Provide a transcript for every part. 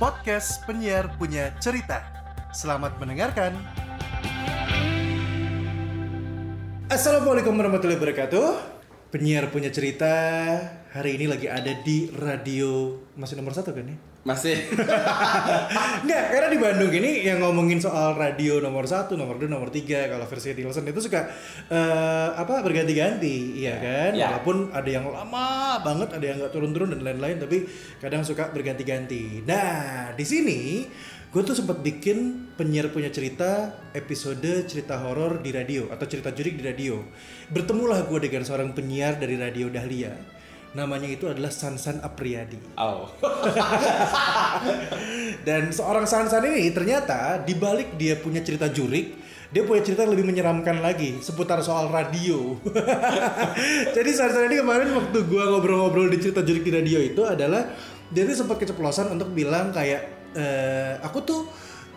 podcast penyiar punya cerita. Selamat mendengarkan. Assalamualaikum warahmatullahi wabarakatuh. Penyiar punya cerita hari ini lagi ada di radio masih nomor satu kan ya? Masih. Enggak, karena di Bandung ini yang ngomongin soal radio nomor satu, nomor dua, nomor tiga, kalau versi Nielsen itu suka eh, apa berganti-ganti, iya kan? Ya. Walaupun ada yang lama banget, ada yang nggak turun-turun dan lain-lain, tapi kadang suka berganti-ganti. Nah, di sini gue tuh sempat bikin penyiar punya cerita episode cerita horor di radio atau cerita jurik di radio. Bertemulah gue dengan seorang penyiar dari radio Dahlia. Namanya itu adalah Sansan Apriyadi. Oh. Dan seorang Sansan ini ternyata dibalik dia punya cerita jurik, dia punya cerita yang lebih menyeramkan lagi seputar soal radio. Jadi Sansan ini kemarin waktu gua ngobrol-ngobrol di cerita jurik di radio itu adalah dia tuh sempat keceplosan untuk bilang kayak eh, aku tuh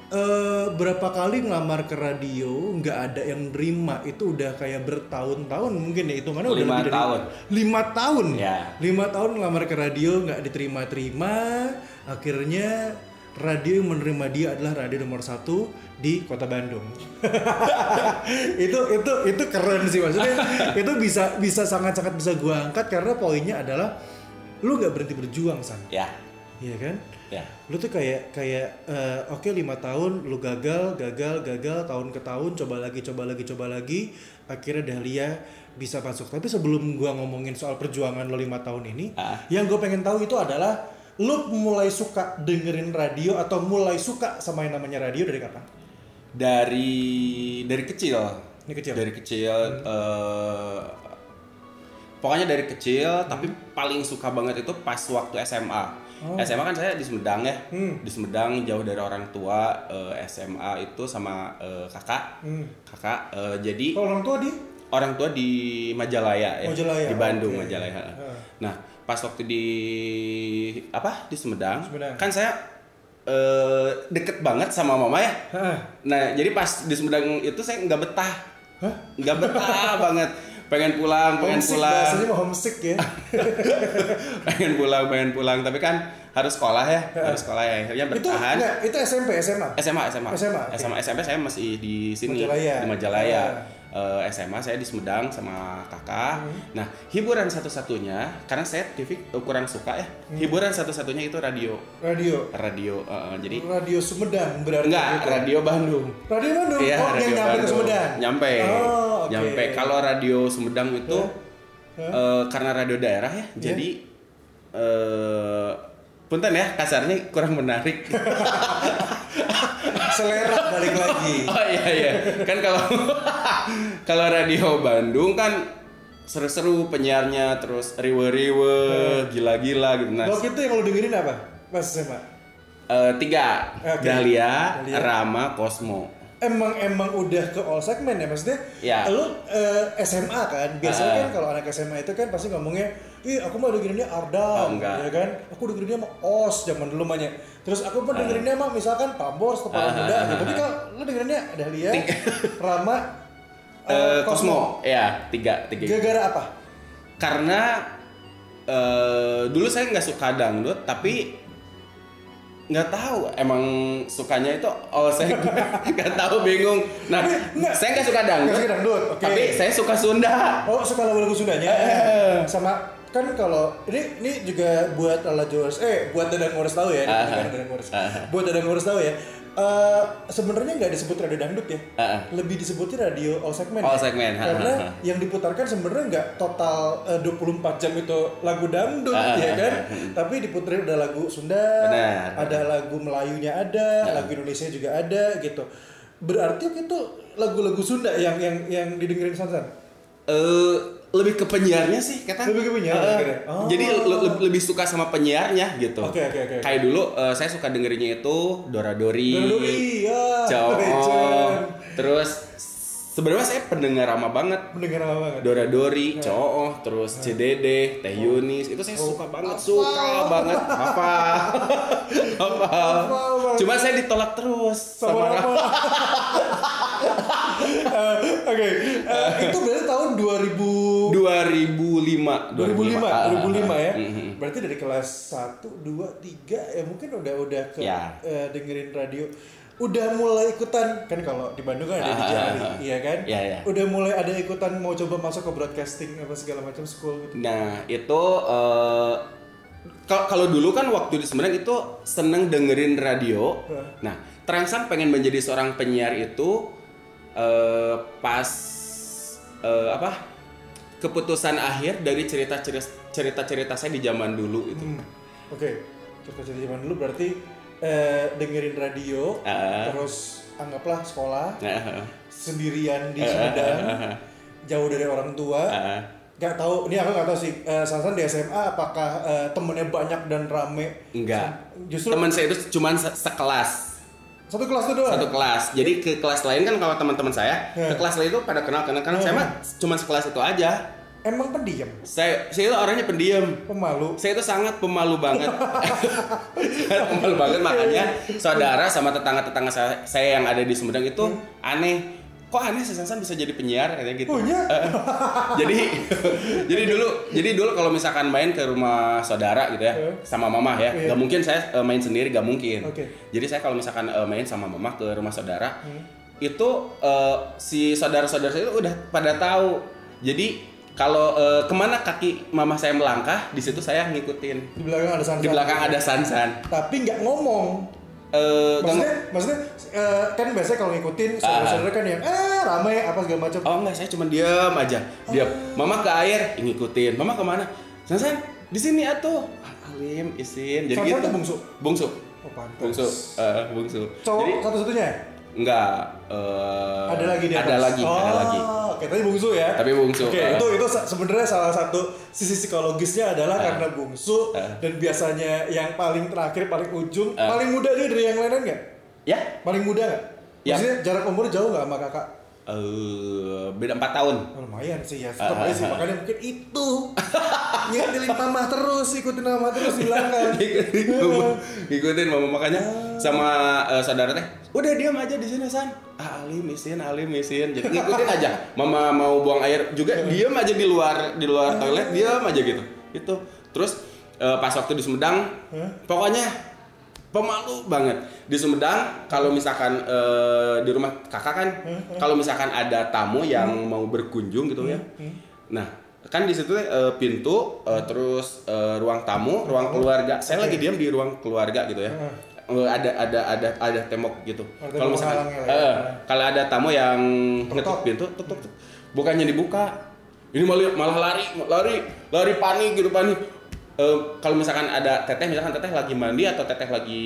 eh, berapa kali ngelamar ke radio nggak ada yang nerima. Itu udah kayak bertahun-tahun mungkin ya hitungannya udah Lima lebih dari tahun. lima tahun. Ya. lima tahun ngelamar ke radio nggak diterima-terima. Akhirnya radio yang menerima dia adalah radio nomor satu di kota Bandung. Itu itu itu keren sih maksudnya. Itu bisa bisa sangat sangat bisa gua angkat karena poinnya adalah lu nggak berhenti berjuang san. Ya. iya kan Ya. lu tuh kayak kayak eh, oke lima tahun lu gagal gagal gagal tahun ke tahun coba lagi coba lagi coba lagi akhirnya Dahlia bisa masuk tapi sebelum gua ngomongin soal perjuangan lo lima tahun ini Ah. yang gue pengen tahu itu adalah lu mulai suka dengerin radio atau mulai suka sama yang namanya radio dari kapan Dari dari kecil. Ini kecil? Dari kecil eh, pokoknya dari kecil tapi paling suka banget itu pas waktu SMA. SMA kan saya di Sumedang ya. Hmm. Di Sumedang jauh dari orang tua eh, SMA itu sama eh, kakak. Hmm. Kakak eh, jadi kalau orang tua di orang tua di Majalaya ya Majalaya, di Bandung oke. Majalaya Heeh. nah pas waktu di apa di Sumedang, Sumedang. kan saya eh, deket banget sama mama ya Hah? nah jadi pas di Sumedang itu saya nggak betah nggak betah banget pengen pulang pengen homesick pulang. bahasanya mah homesick ya. Pengen pulang pengen pulang. Tapi kan harus sekolah ya harus sekolah ya. Akhirnya itu bertahan. enggak, itu SMP SMA SMA SMA SMA, oke. SMA SMP saya masih di sini Majalaya. di Majalaya. Ah. Eh, SMA saya di Sumedang sama kakak Hmm. nah hiburan satu-satunya karena saya TV kurang suka ya Hmm. hiburan satu-satunya itu radio radio radio eh, jadi radio Sumedang berarti enggak gitu. radio Bandung radio Bandung Iya, oh yang radio nyampe ke Bandung. Sumedang Nyampe. oh, oke. Nyampe. Kalau radio Sumedang itu Hah? eh, karena radio daerah ya, jadi eh punten ya kasarnya kurang menarik. selera balik lagi oh iya iya. Kan kalau kalau radio Bandung kan seru-seru penyiarnya terus riwe-riwe, gila-gila gitu. Nah, waktu itu yang lo dengerin apa pas SMA eh, tiga Oke. Dahlia, Dahlia. Rama, Cosmo. emang emang udah ke all segmen ya maksudnya Ya. lu eh, SMA kan biasanya Ah. kan kalau anak SMA itu kan pasti ngomongnya ih aku mah dengerinnya Ardal Oh, enggak. ya kan aku dengerinnya mah OS zaman dulu mahnya terus aku pun dengerinnya mah misalkan Pambors kepala Ah, muda ah, gitu ah, tapi kalau lu dengerinnya Dahlia Rama Eh, eh, Cosmo. ya tiga tiga. gara-gara apa karena eh dulu saya nggak suka dangdut tapi nggak tahu emang sukanya itu oh saya nggak tahu bingung nah Nggak. saya nggak suka dangdut Nggak suka dangdut, oke. tapi saya suka Sunda Oh suka lagu-lagu Sundanya Eh. sama kan kalau ini ini juga buat ala Joris eh buat Dadang Ngurus tahu ya ini Ah. bukan Dadang Ngurus. Ah. buat Dadang Ngurus tahu ya eh sebenarnya nggak disebut radio dangdut ya Ah. lebih disebutin radio all segment All ya. segment, karena ha. yang diputarkan sebenarnya nggak total eh, 24 jam itu lagu dangdut Ah, ya ah, kan ah, ah. tapi diputerin ada lagu Sunda Benar. ada lagu Melayunya ada lagu Indonesia juga ada gitu berarti itu lagu-lagu Sunda yang yang yang didengerin Sansan Eh, lebih ke penyiarnya sih kata. Lebih ke penyiar, akhirnya? Oh. jadi le- le- lebih suka sama penyiarnya gitu. Oke, oke, oke. kayak dulu eh, saya suka dengerinnya itu Dora Dori Dori, ya, Cowok. terus sebenarnya saya pendengar lama banget. Mendengar apa banget? Dora Dori, Cooh, terus CDD, Teh Yunis, itu saya suka banget, suka banget, apa, apa, banget. cuma saya ditolak terus Sama sama, apa? Eh, Oke, Eh, itu berarti tahun 2000 2005. 2005, Ah, 2005 ya. Mhm. Berarti dari kelas 1, 2, 3 ya mungkin udah udah ke Ya. eh, dengerin radio. Udah mulai ikutan kan kalau di Bandung kan ada Ah, di ah, ah. iya kan? Iya, iya. Udah mulai ada ikutan mau coba masuk ke broadcasting apa segala macam school gitu. Nah, itu eh, kalau dulu kan waktu di Sumedang itu seneng dengerin radio. Hah. Nah, terangsang pengen menjadi seorang penyiar itu eh, pas eh, apa? Keputusan akhir dari cerita cerita cerita saya di zaman dulu itu. Hmm. Oke. Cerita-cerita zaman dulu berarti eh, dengerin radio Ah. terus anggaplah sekolah Nah, sendirian di Sumedang ah. jauh dari orang tua. ah. Gak tahu, ini aku gak tahu sih. Eh, Sansan di SMA apakah eh, temennya banyak dan rame? Enggak. Justru Teman saya itu cuma se- sekelas. Satu kelas tuh doang. satu kelas. Jadi ke kelas lain kan kalau teman-teman saya Ya. ke kelas lain itu pada kenal kenal karena saya mah cuma sekelas itu aja. Emang pendiam, Saya saya itu orangnya pendiam. pemalu. Saya itu sangat pemalu banget. pemalu banget makanya saudara sama tetangga-tetangga saya, saya yang ada di Sumedang itu aneh. Kok aneh si Sansan bisa jadi penyiar kayak gitu. Punya? Eh, jadi jadi dulu jadi dulu kalau misalkan main ke rumah saudara gitu ya Eh. sama mama ya nggak mungkin saya eh, main sendiri nggak mungkin Oke. jadi saya kalau misalkan eh, main sama mama ke rumah saudara Hmm. itu eh, si saudara-saudara saya itu udah pada tahu jadi kalau eh, ke mana kaki mama saya melangkah di situ saya ngikutin Di belakang ada Sansan. di belakang ada Sansan Tapi nggak ngomong. Nggak Maksudnya, maksudnya eh, kan biasanya kalau ngikutin saudara-saudara kan yang eh ramai apa segala macam. Oh enggak, saya cuma diam aja. Diam. Mama ke air, ngikutin. Mama ke mana? Sansan, di sini atuh. Ah, Alim, isin. Jadi Sansan gitu. bungsu? Bungsu. Oh pantas. Bungsu. Eh, bungsu. Cowok Jadi satu-satunya? Enggak eh, ada lagi di Ada atas? lagi, oh, ada lagi. Oke, tapi bungsu ya. Tapi bungsu, Oke, eh. itu itu sebenarnya salah satu sisi psikologisnya adalah Eh. karena bungsu Eh. dan biasanya yang paling terakhir paling ujung Eh. paling muda dia dari yang lain nggak? Ya, Paling muda nggak? Ya. Maksudnya jarak umur jauh nggak sama kakak? Eh beda 4 tahun. Oh, lumayan sih ya, tetap Ah, aja sih. ah, ah. Makanya mungkin itu. Ngingetin mama terus, ikutin mama terus di belakang. Ngikutin mama, ngikutin mama. Makanya sama eh, saudara teh udah diam aja di sini san. Ah, alim isin alim isin. Jadi ngikutin aja. Mama mau buang air juga diam aja di luar di luar toilet diam aja gitu. Itu. Terus eh, pas waktu di Sumedang Hah? pokoknya pemalu banget. Di Sumedang kalau misalkan eh, di rumah kakak kan kalau misalkan ada tamu yang mau berkunjung gitu ya. Nah kan di situ eh, pintu eh, terus eh, ruang tamu ruang keluarga. Saya lagi diam di ruang keluarga gitu ya. Eh, ada ada ada ada tembok gitu. Kalau misalkan ya. eh, kalau ada tamu yang ngetuk pintu tutup tutup. bukannya dibuka. Ini malah malah lari lari lari panik gitu panik Eh, kalau misalkan ada teteh misalkan teteh lagi mandi atau teteh lagi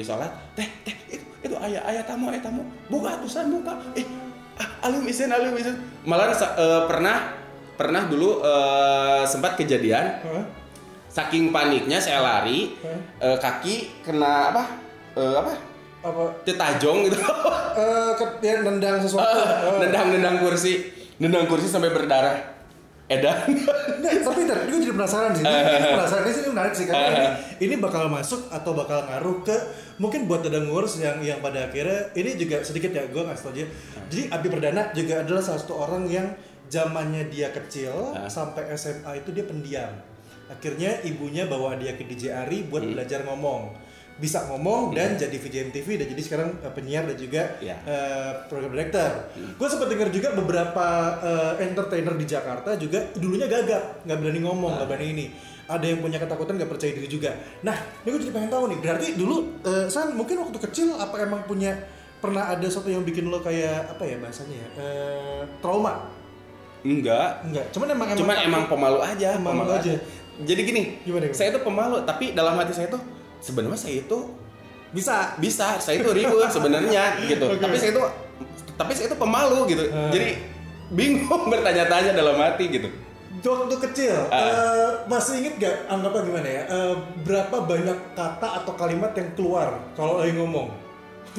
sholat teh teh itu, itu ayah ayah tamu ayah tamu buka tuh san buka eh ah, alim isin alim isin malah eh, pernah pernah dulu eh, sempat kejadian Hah? saking paniknya saya lari Hah? eh, kaki kena apa Eh, apa Apa? tetajong gitu Eh, ke- ya, nendang sesuatu. Eh. nendang nendang kursi nendang kursi sampai berdarah edan Nggak, tapi ntar, gue jadi penasaran sih. Ini, ini penasaran sih ini menarik sih karena ini, ini bakal masuk atau bakal ngaruh ke mungkin buat ngurus yang yang pada akhirnya ini juga sedikit ya gue nggak tahu aja. Jadi Abi Perdana juga adalah salah satu orang yang zamannya dia kecil Ah. sampai SMA itu dia pendiam. Akhirnya ibunya bawa dia ke DJ Ari buat belajar ngomong. Bisa ngomong dan jadi VJ MTV dan jadi sekarang eh, penyiar dan juga Iya. eh, program director. Gue sempat dengar juga beberapa eh, entertainer di Jakarta juga dulunya gagap, nggak berani ngomong, nggak berani ini. Ada yang punya ketakutan nggak percaya diri juga. Nah, ini gue jadi pengen tahu nih. Berarti dulu eh, San mungkin waktu kecil apa emang punya pernah ada sesuatu yang bikin lo kayak apa ya bahasanya ya eh, trauma? enggak Enggak. Cuman emang emang cuman emang pemalu aja Pemalu pemalu aja. aja jadi gini Gimana, gimana? saya itu pemalu tapi dalam hati saya itu sebenarnya saya itu bisa. bisa saya itu ribut sebenarnya gitu Oke. tapi saya itu tapi saya itu pemalu gitu Hmm. jadi bingung bertanya-tanya dalam hati gitu Waktu kecil, Ah. eh, masih inget gak anggapnya gimana ya? eh, berapa banyak kata atau kalimat yang keluar kalau lagi ngomong?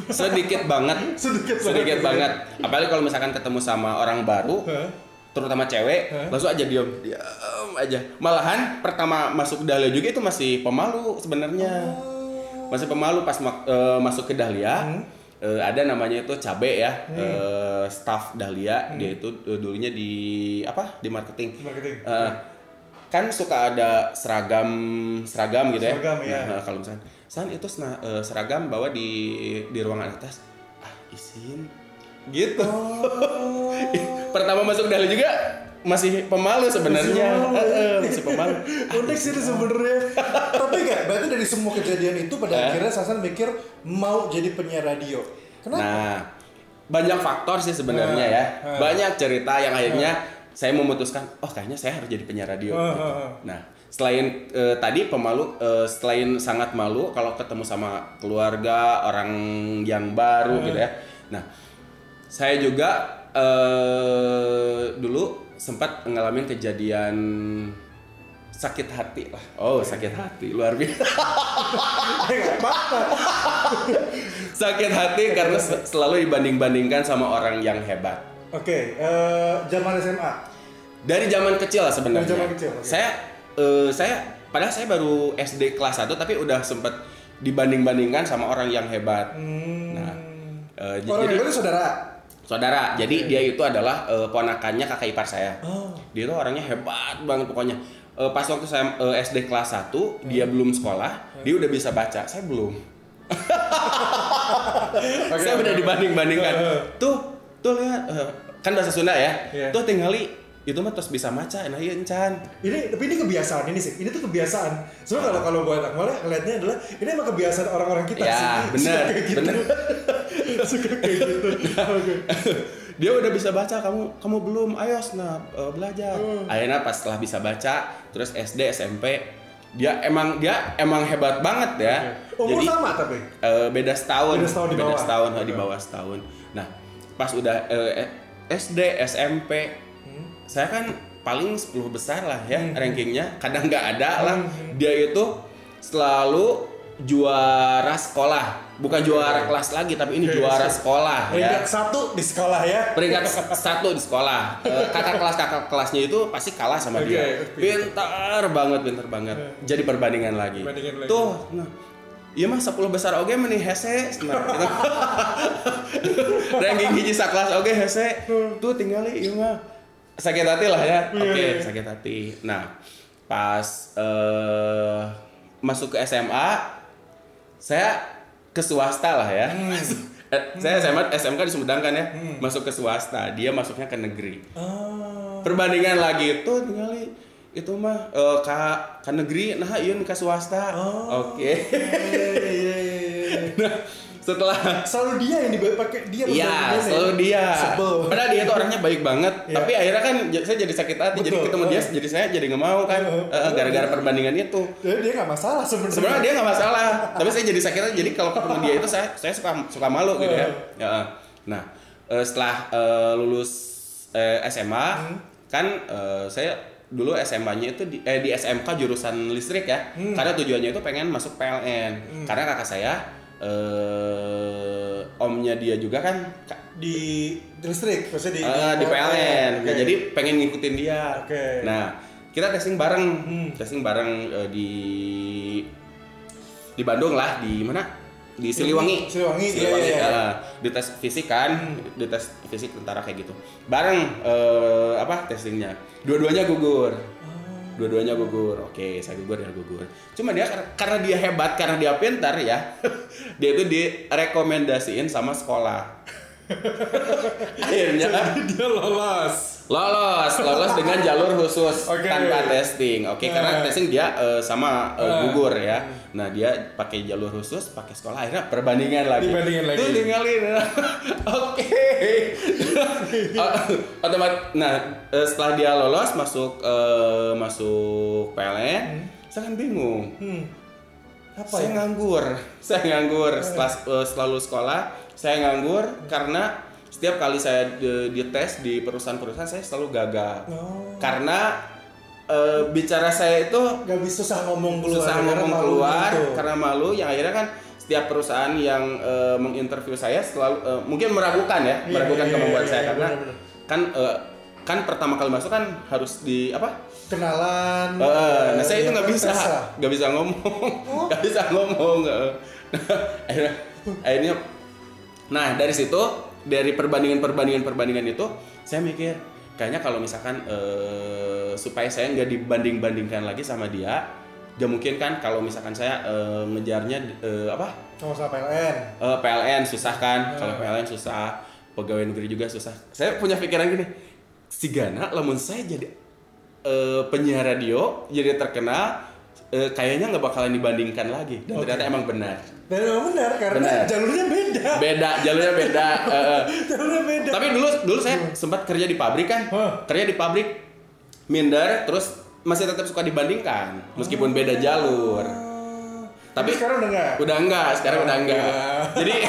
sedikit banget Sedikit banget. sedikit banget apalagi kalau misalkan ketemu sama orang baru Hah? Terutama cewek Hah? langsung aja diam diam aja malahan pertama masuk dahlia juga itu masih pemalu sebenarnya Oh. masih pemalu pas mak- eh, masuk ke dahlia Hmm. eh, ada namanya itu cabe ya, Hmm. eh, staff Dahlia, dia itu eh, dulunya di apa di marketing. Marketing. Eh, kan suka ada seragam seragam gitu ya. Seragam, ya. Nah, kalau misalnya, San itu seragam bawa di di ruangan atas. Ah, izin. Gitu. Oh. Pertama masuk Dahlia juga masih pemalu sebenarnya. Masih pemalu. Eh, eh. Unik sih sebenarnya. Tapi enggak, berarti dari semua kejadian itu pada Eh? akhirnya Sasan mikir mau jadi penyiar radio. Kenapa? Nah, banyak faktor sih sebenarnya Nah, ya. nah. Banyak cerita yang akhirnya saya memutuskan, oh kayaknya saya harus jadi penyiar radio. Gitu. ah, ah. Nah, selain eh, tadi pemalu, eh, selain sangat malu kalau ketemu sama keluarga orang yang baru gitu ya. Nah, saya juga eh, dulu sempat ngalamin kejadian sakit hati lah. Oh, sakit hati luar biasa. Sakit hati karena se- selalu dibanding-bandingkan sama orang yang hebat. Oke, eh, zaman SMA. Dari zaman kecil lah sebenarnya. Dari zaman kecil, oke. Saya eh, saya padahal saya baru SD kelas 1 tapi udah sempet dibanding-bandingkan sama orang yang hebat. Hmm. Nah, eh, j- Orang jadi hebat itu saudara. Saudara. Jadi dia itu adalah eh, ponakannya kakak ipar saya. Oh. Dia tuh orangnya hebat banget pokoknya. Eh, pas waktu saya eh, SD kelas 1, Hmm. dia belum sekolah, dia udah bisa baca. Saya belum. saya udah dibanding-bandingkan. Tuh, tuh lihat eh, kan bahasa Sunda ya. Iya. Tuh tinggali itu mah terus bisa maca nah iya encan. Ini tapi ini kebiasaan ini sih. Ini tuh kebiasaan. Soalnya kalau kalau aku malah ngeliatnya adalah ini emang kebiasaan orang-orang kita Ya, sih. bener, Suka kayak gitu. bener. Suka kayak gitu. Dia udah bisa baca kamu kamu belum ayo nah eh, belajar Hmm. akhirnya pas setelah bisa baca terus SD SMP dia emang dia emang hebat banget ya Umur jadi sama tapi. eh, beda setahun Beda setahun di bawah. setahun di bawah setahun nah pas udah eh, SD SMP. Saya kan paling 10 besar lah ya Hmm. rankingnya. Kadang nggak ada lah. Hmm. dia itu selalu juara sekolah. Bukan juara kelas lagi tapi ini juara so- sekolah ya. Peringkat satu di sekolah ya. peringkat satu di sekolah. Kakak kelas kakak kelasnya itu pasti kalah sama Oke, dia. pintar banget pintar banget. Jadi perbandingan lagi. Perbandingan lagi. tuh nah. Iya mah 10 besar oge meni hese. Nah, gitu. ranking hiji sakelas oge hese. Tuh tinggali iya mah sakit hati lah ya Iya, oke iya. sakit hati nah pas eh masuk ke SMA saya ke swasta lah ya Hmm. Eh, saya SMA SMK di Sumedang kan ya masuk ke swasta dia masuknya ke negeri Ah. perbandingan lagi itu tinggali itu mah eh, ke ke negeri nah iya ke swasta Oh. oke Iya, iya, iya, iya. nah setelah Selalu dia yang dipakai dia Iya, selalu dia. Sebel. Padahal dia tuh orangnya baik banget. Iya. Tapi akhirnya kan saya jadi sakit hati. Jadi Betul. ketemu dia, Oh. jadi saya jadi nggak mau kan. Oh. Eh, Gara-gara perbandingan itu. Jadi dia nggak masalah sebenarnya. Sebenarnya dia nggak masalah. Tapi saya jadi sakit hati. Jadi kalau ketemu dia itu saya saya suka suka malu gitu ya. Ya. Nah, eh, setelah eh, lulus eh, SMA Hmm. kan saya dulu SMA-nya itu di, eh, di SMK jurusan listrik ya. Hmm. Karena tujuannya itu pengen masuk PLN. Karena kakak saya eh, omnya dia juga kan ka- di listrik, maksudnya di Eh, di PLN. Oke. Nah, jadi pengen ngikutin dia. Oke. Nah, kita testing bareng. Hmm. Testing bareng eh, di di Bandung lah, di mana? Di Siliwangi. Siliwangi, iya, iya, iya. eh, di tes fisik kan, di tes fisik tentara kayak gitu. Bareng eh, apa testingnya? Dua-duanya gugur. Dua-duanya gugur. Oke, saya gugur ya gugur. Cuma dia kar- karena dia hebat, karena dia pintar ya. dia itu direkomendasiin sama sekolah. Akhirnya dia lolos. lolos lolos dengan jalur khusus Oke. tanpa testing oke karena Nah. testing dia eh, sama eh, Nah. gugur ya nah dia pakai jalur khusus pakai sekolah akhirnya perbandingan lagi. Dibandingin lagi. Tinggalin oke. Otomatis nah eh, setelah dia lolos masuk eh, masuk PLN saya kan bingung. Hmm. Apa saya ya? nganggur. Saya nganggur. Setelah eh, selalu sekolah saya nganggur karena setiap kali saya di- dites di perusahaan-perusahaan saya selalu gagal. Oh. karena eh, bicara saya itu Gak bisa susah ngomong keluar. susah karena ngomong malu keluar gitu. karena malu yang akhirnya kan setiap perusahaan yang eh, menginterview saya selalu eh, mungkin meragukan ya Iya, meragukan iya, kemampuan iya, saya iya, karena benar-benar. kan eh, kan pertama kali masuk kan harus di apa kenalan. Eh, nah saya itu ya, nggak bisa, nggak bisa ngomong, Oh. nggak bisa ngomong. akhirnya, akhirnya Nah dari situ dari perbandingan perbandingan perbandingan itu saya mikir kayaknya kalau misalkan eh, supaya saya nggak dibanding bandingkan lagi sama dia, ya mungkin kan kalau misalkan saya eh, ngejarnya eh, apa Sama-sama PLN. Eh, PLN susah kan Hmm. kalau PLN susah pegawai negeri juga susah saya punya pikiran gini si Gana lamun saya jadi eh, penyiar radio jadi terkenal eh, kayaknya nggak bakalan dibandingkan lagi dan Oke. ternyata emang benar Dan memang benar karena Benar. jalurnya beda. beda jalurnya beda eh. jalurnya beda. tapi dulu dulu saya sempat kerja di pabrik kan Hah. kerja di pabrik minder terus masih tetap suka dibandingkan meskipun beda jalur Tapi Tapi- sekarang udah enggak. Udah enggak, sekarang udah enggak. Alhamdulillah. Jadi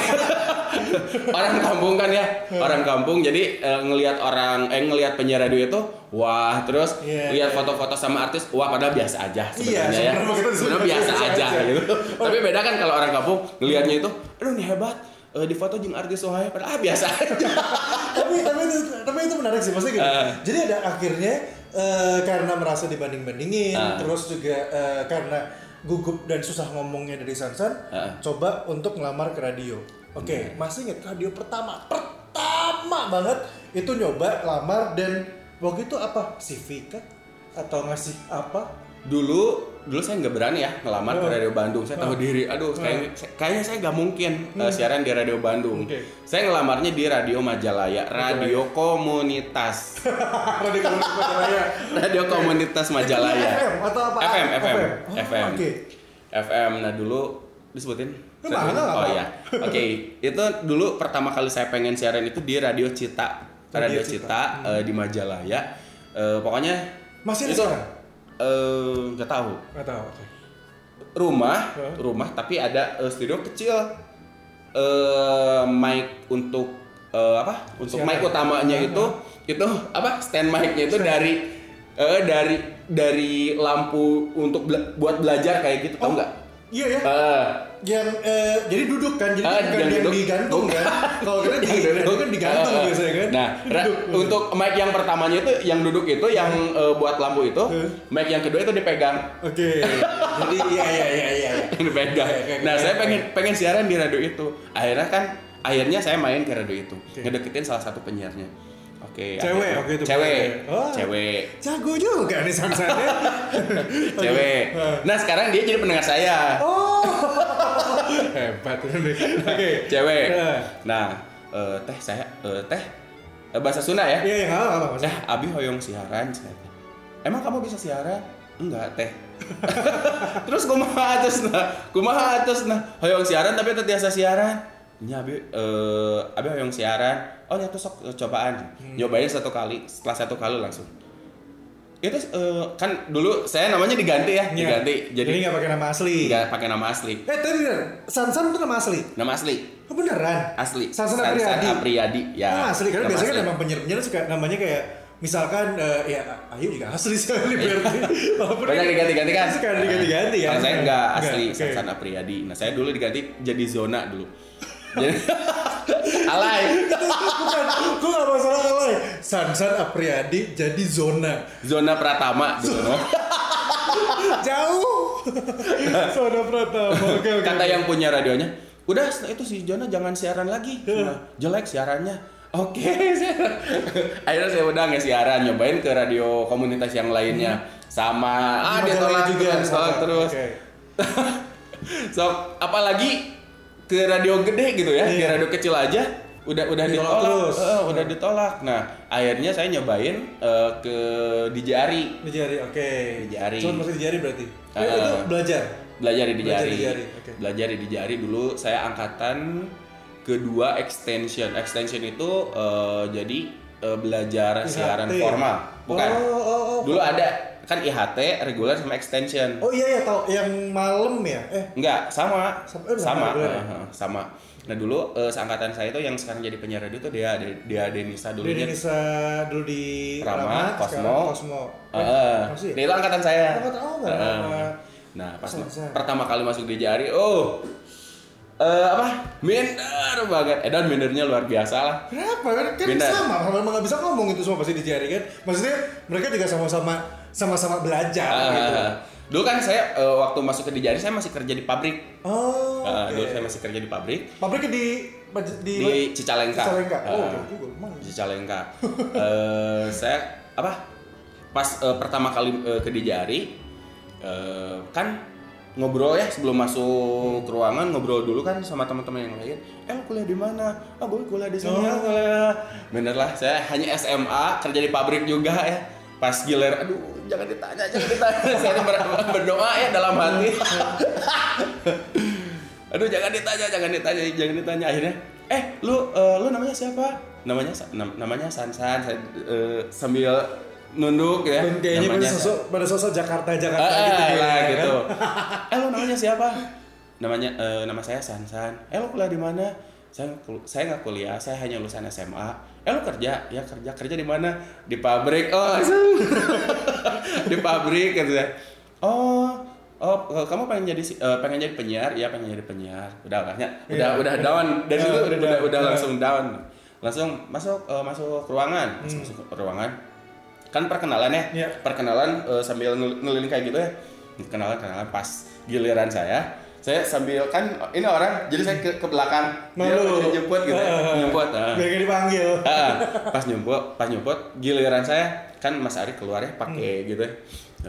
orang kampung kan ya, orang kampung jadi eh, ngelihat orang eh ngelihat penyiar radio itu wah, terus Iya, lihat iya. foto-foto sama artis, wah padahal biasa aja Iya, sebenarnya ya. sebenarnya biasa biasa aja aja. gitu. Tapi beda kan kalau orang kampung ngelihatnya itu, aduh ini hebat. eh, di foto jeung artis wahai padahal ah, biasa aja. tapi tapi itu tapi itu menarik sih maksudnya gini. Eh. Jadi ada akhirnya eh, karena merasa dibanding-bandingin, Ah. terus juga eh, karena gugup dan susah ngomongnya dari Sansan, Ah. coba untuk ngelamar ke radio. Oke, masih inget radio pertama, pertama banget itu nyoba lamar dan waktu itu apa? CV kah? Atau ngasih apa? Dulu dulu saya nggak berani ya ngelamar ke Oh. radio Bandung. Saya tahu Oh. diri. Aduh kayaknya kayaknya saya nggak mungkin uh, siaran di radio Bandung. Saya ngelamarnya di radio Majalaya radio komunitas. Radio Majalaya. radio komunitas Majalaya. FM atau apa? FM FM Oh, FM. FM nah dulu disebutin? Nggak oh ya oke itu dulu pertama kali saya pengen siaran itu di radio Cita. Radio, Radio Cita, eh, di Majalaya. Eh, pokoknya Masih ada itu sekarang? Eh, nggak tahu Nggak tahu. oke. rumah Hah? rumah tapi ada eh, studio kecil eh mic untuk eh, apa untuk Siaran. mic utamanya Hah, itu itu apa stand mic-nya itu dari eh, dari dari lampu untuk bela- buat belajar kayak gitu tau Oh. nggak Iya ya. Eh, yang eh, jadi duduk kan jadi Ah, bukan yang yang duduk. digantung kan kalau kita di radio kan digantung eh. biasanya kan Nah, Duduk. untuk mic yang pertamanya itu yang duduk itu yang eh, buat lampu itu, Eh. mic yang kedua itu dipegang. oke jadi iya iya iya iya iya. yang dipegang. Oke, oke, Nah, oke. saya pengen pengen siaran di radio itu. Akhirnya kan akhirnya saya main ke radio itu. Oke. Ngedeketin salah satu penyiarnya. Oke. Cewek akhirnya- waktu itu Cewek. Oh. Cewek. jago juga nih sansannya Cewek. Nah, sekarang dia jadi pendengar saya. oh hebat ini oke Cewek. Eh. Nah, eh, teh saya eh, teh eh, bahasa Sunda ya. iya iya apa apa Eh, Abi hoyong siaran. Emang kamu bisa siaran? Enggak, teh. Terus kumaha atus nah? Kumaha atus nah? Hoyong siaran tapi teu tiasa siaran. Nya Abi eh Abi hoyong siaran. Oh, nya tuh sok cobaan. Nyobain satu kali, setelah satu kali langsung. Itu eh, kan dulu saya namanya diganti ya, Iya. diganti. jadi Jadi nggak pakai nama asli nggak pakai nama asli. eh tapi bener sansan itu nama asli Nama asli, oh, beneran asli. Sansan Apriyadi. Apriyadi. Ya. Nama asli karena nama biasanya kan asli. emang penyiar-penyiar suka namanya kayak misalkan eh, ya Ayu juga asli sih Liberty. Walaupun banyak diganti-ganti kan? Suka diganti-ganti ya. Kalau saya enggak asli Oke. Sansan Apriyadi. Nah, saya dulu diganti jadi zona dulu. Jadi alay. Bukan, gue gak masalah alay. Sansan Apriyadi jadi zona. Zona Pratama dulu. Jauh. zona Pratama. Oke oke. Kata yang punya radionya, udah itu si Zona jangan siaran lagi. Nah, jelek siarannya. Oke, akhirnya saya udah nggak siaran, nyobain ke radio komunitas yang lainnya, sama ah dia tolak juga, tolak terus. Oke. so apalagi ke radio gede gitu ya, Iya. radio kecil aja udah udah Ditolak ditolak, terus. Eh, udah ditolak. Nah akhirnya saya nyobain eh, ke Dijari, Di jari, oke. Di jari. Cuma masih di jari berarti. Eh, itu belajar. belajar di Belajar Dijari, di Dijari, oke. belajar di Dijari dulu. Saya angkatan kedua extension, extension itu eh, jadi eh, belajar siaran formal, bukan? Oh, oh, oh. Dulu ada kan IHT reguler sama extension. Oh iya ya tahu yang malam ya. Eh, Enggak, sama. Sama- eh, Sama. sama, bener. Heeh, sama. Nah, dulu eh, seangkatan saya itu yang sekarang jadi penyiar radio itu dia dia Denisa dulu dulunya. di Nisa dulu di Rama, Cosmo. Cosmo. Eh, masih ya? Dia itu angkatan saya. Oh, tahu nggak? Heeh. Nama- Nah, pas Selesai. pertama kali masuk di Jari, oh eh apa? Minder banget. Edan mindernya luar biasa lah. Kenapa? Kan kan Beda. sama, sama nggak bisa ngomong itu semua pasti di jari kan. Maksudnya mereka juga sama-sama sama-sama belajar Ah, gitu. Dulu kan saya eh, waktu masuk ke di Jari saya masih kerja di pabrik. Oh. Oke. dulu saya masih kerja di pabrik Pabriknya di di, di Cicalengka. Cicalengka. Oh. Emang. di Cicalengka. Eh, saya apa? Pas eh, pertama kali eh, ke Dijari eh, kan ngobrol ya sebelum masuk ke ruangan ngobrol dulu kan sama teman-teman yang lain. Eh kuliah di mana? Ah gue kuliah di sini. Oh. ya, kuliah. Bener lah, saya hanya SMA kerja di pabrik juga ya. Pas gilir, aduh jangan ditanya, jangan ditanya. saya ber- berdoa ya dalam hati. Aduh jangan ditanya, jangan ditanya, jangan ditanya akhirnya. Eh, lu eh, lu namanya siapa? Namanya nam- namanya Sansan. Saya eh, sambil nunduk ya. Dan kayaknya pada namanya sosok pada sosok Jakarta Jakarta Ah, gitu, ah, kayaknya, lah kan? gitu. Eh lu namanya siapa? Namanya eh, nama saya Sansan. Eh lu kuliah di mana? Saya saya nggak kuliah, saya hanya lulusan SMA. Eh lu kerja? Ya kerja. Kerja di mana? Di pabrik. Oh, di pabrik gitu ya. Oh, oh eh, kamu pengen jadi si- eh, pengen jadi penyiar? Ya pengen jadi penyiar. Udah kayaknya udah Iya. udah down dari Ah, situ udah udah, udah Ah. langsung down. Langsung masuk eh, masuk ruangan, masuk, masuk ruangan kan perkenalan ya Iya. perkenalan eh, sambil ngel- ngeliling kayak gitu ya kenalan kenalan pas giliran saya saya sambil kan ini orang jadi saya ke, ke belakang. Dia Malu. jemput gitu. Ya, jemput ah. Biar dipanggil. Ah, pas nyumput pas nyumput giliran saya kan Mas Ari keluar ya pakai gitu ya.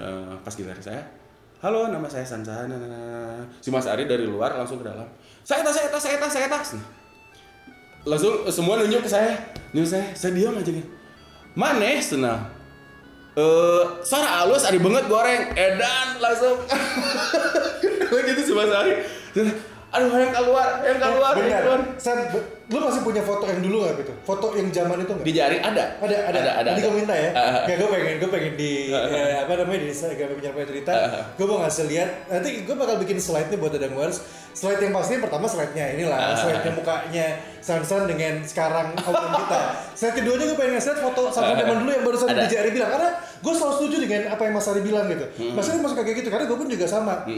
Eh, pas giliran saya halo nama saya Sansan nah. si Mas Ari dari luar langsung ke dalam. Saya tas saya tas saya tas saya tas Nah, langsung semua nunjuk ke saya. Nunjuk saya saya diam aja gitu maneh senang eh suara halus ada banget goreng edan langsung gitu si Mas Ari aduh yang keluar yang keluar yang Benar. keluar San, lu masih punya foto yang dulu nggak gitu? Foto yang zaman itu nggak? di jari ada ada ada ada ada, Nanti ada. gue minta ya. Ah, ah. ya gue pengen gue pengen di eh, apa namanya di Instagram penyampaian cerita. Ah, ah. Gue mau ngasih lihat. Nanti gue bakal bikin slide nya buat Dadang Wars. Slide yang pasti pertama slide nya inilah. Ah, ah. Slide nya mukanya Sansan dengan sekarang obrolan kita. Slide keduanya gue pengen ngasih foto sama teman dulu yang barusan Ada. di Jari bilang. Karena gue selalu setuju dengan apa yang Mas Ari bilang gitu. Hmm. Mas Ari masuk kayak gitu karena gue pun juga sama.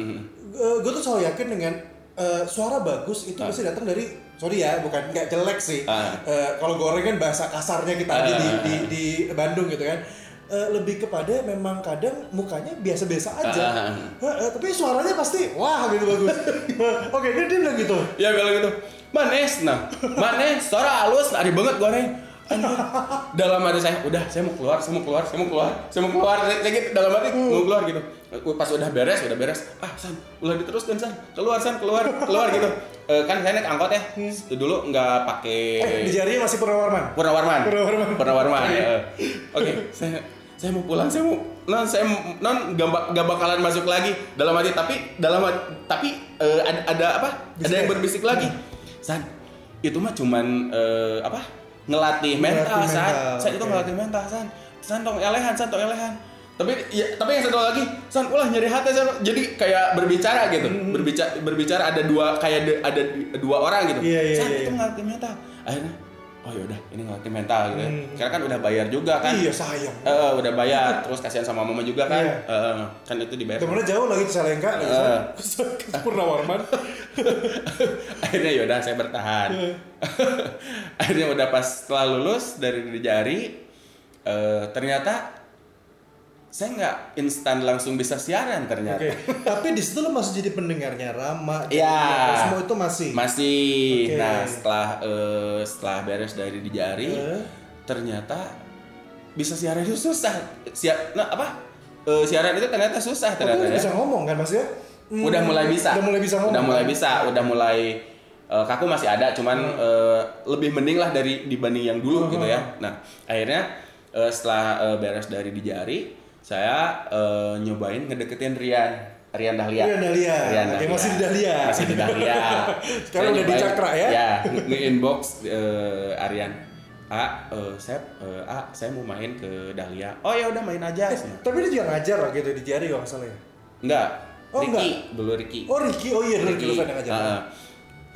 gue tuh selalu yakin dengan eh, suara bagus itu pasti datang dari sorry ya bukan nggak jelek sih Ah. Eh, kalau goreng kan bahasa kasarnya kita aja di, di, di Bandung gitu kan Eh, lebih kepada memang kadang mukanya biasa-biasa aja. Ah. Eh, eh, tapi suaranya pasti wah gitu bagus. Oke dia, dia bilang gitu. Ya bilang gitu manes nah manes suara halus ada banget goreng dalam hati saya udah saya mau keluar saya mau keluar saya mau keluar saya mau keluar. Saya, gitu dalam hati mau keluar gitu. Pas udah beres udah beres. Ah san udah diteruskan san. Keluar san keluar keluar gitu. Eh, kan saya naik angkot ya. Dulu nggak pakai eh, di jarinya masih Purnawarman Purnawarman. Purnawarman. Purnawarman. ya. Oke, saya saya mau pulang, saya mau non saya non gak, gak bakalan masuk lagi dalam hati tapi dalam hati- tapi eh, ada, ada apa? Ada yang berbisik lagi. San, itu mah cuman eh, apa? Ngelatih mental, Ngelatih San. mental, San itu ngelatih mental, San. San tong elehan, San tong elehan. Tapi ya, tapi yang satu lagi, San ulah nyari hati San. Jadi kayak berbicara gitu. Hmm. Berbicara berbicara ada dua kayak de- ada dua orang gitu. Iya, iya, San iya, itu iya. ngelatih mental. Akhirnya oh yaudah ini ngelatih mental gitu ya. Hmm. Karena kan udah bayar juga kan. iya sayang Eh, udah bayar terus kasihan sama mama juga kan. Iya. Eh, kan itu dibayar. temennya jauh lagi ke Salengka lagi Eh. ke Purnawarman Akhirnya yaudah saya bertahan. Iya. Akhirnya udah pas setelah lulus dari di jari eh, ternyata saya nggak instan langsung bisa siaran ternyata. Oke, tapi di situ lo masih jadi pendengarnya Rama, Iya. semua itu masih. Masih. Oke. Nah, setelah eh, setelah beres dari di jari, Eh. ternyata bisa siaran itu susah. Siar, nah apa? Eh, siaran itu ternyata susah Tapi ternyata udah ya. bisa ngomong kan Mas ya? Hmm, Udah mulai bisa. Udah mulai bisa ngomong. Udah mulai kan? bisa, udah mulai eh, kaku masih ada, cuman Hmm. eh, lebih mending lah dari dibanding yang dulu Hmm. gitu ya. Nah, akhirnya eh, setelah eh, beres dari di jari, saya eh, nyobain ngedeketin Rian. Rian Dahlia. Rian Dahlia. Rian Dahlia. masih di Dahlia. Masih di Dahlia. Sekarang udah di Cakra ya? Ya, nge-inbox eh, Aryan. A, eh, saya, eh, A, saya mau main ke Dahlia. Oh ya udah main aja. Eh, tapi dia juga ngajar lah gitu di Jari kalau salah ya. Enggak. Oh, Ricky, dulu Ricky. Oh Ricky, oh iya dulu Ricky. yang ngajar. Heeh.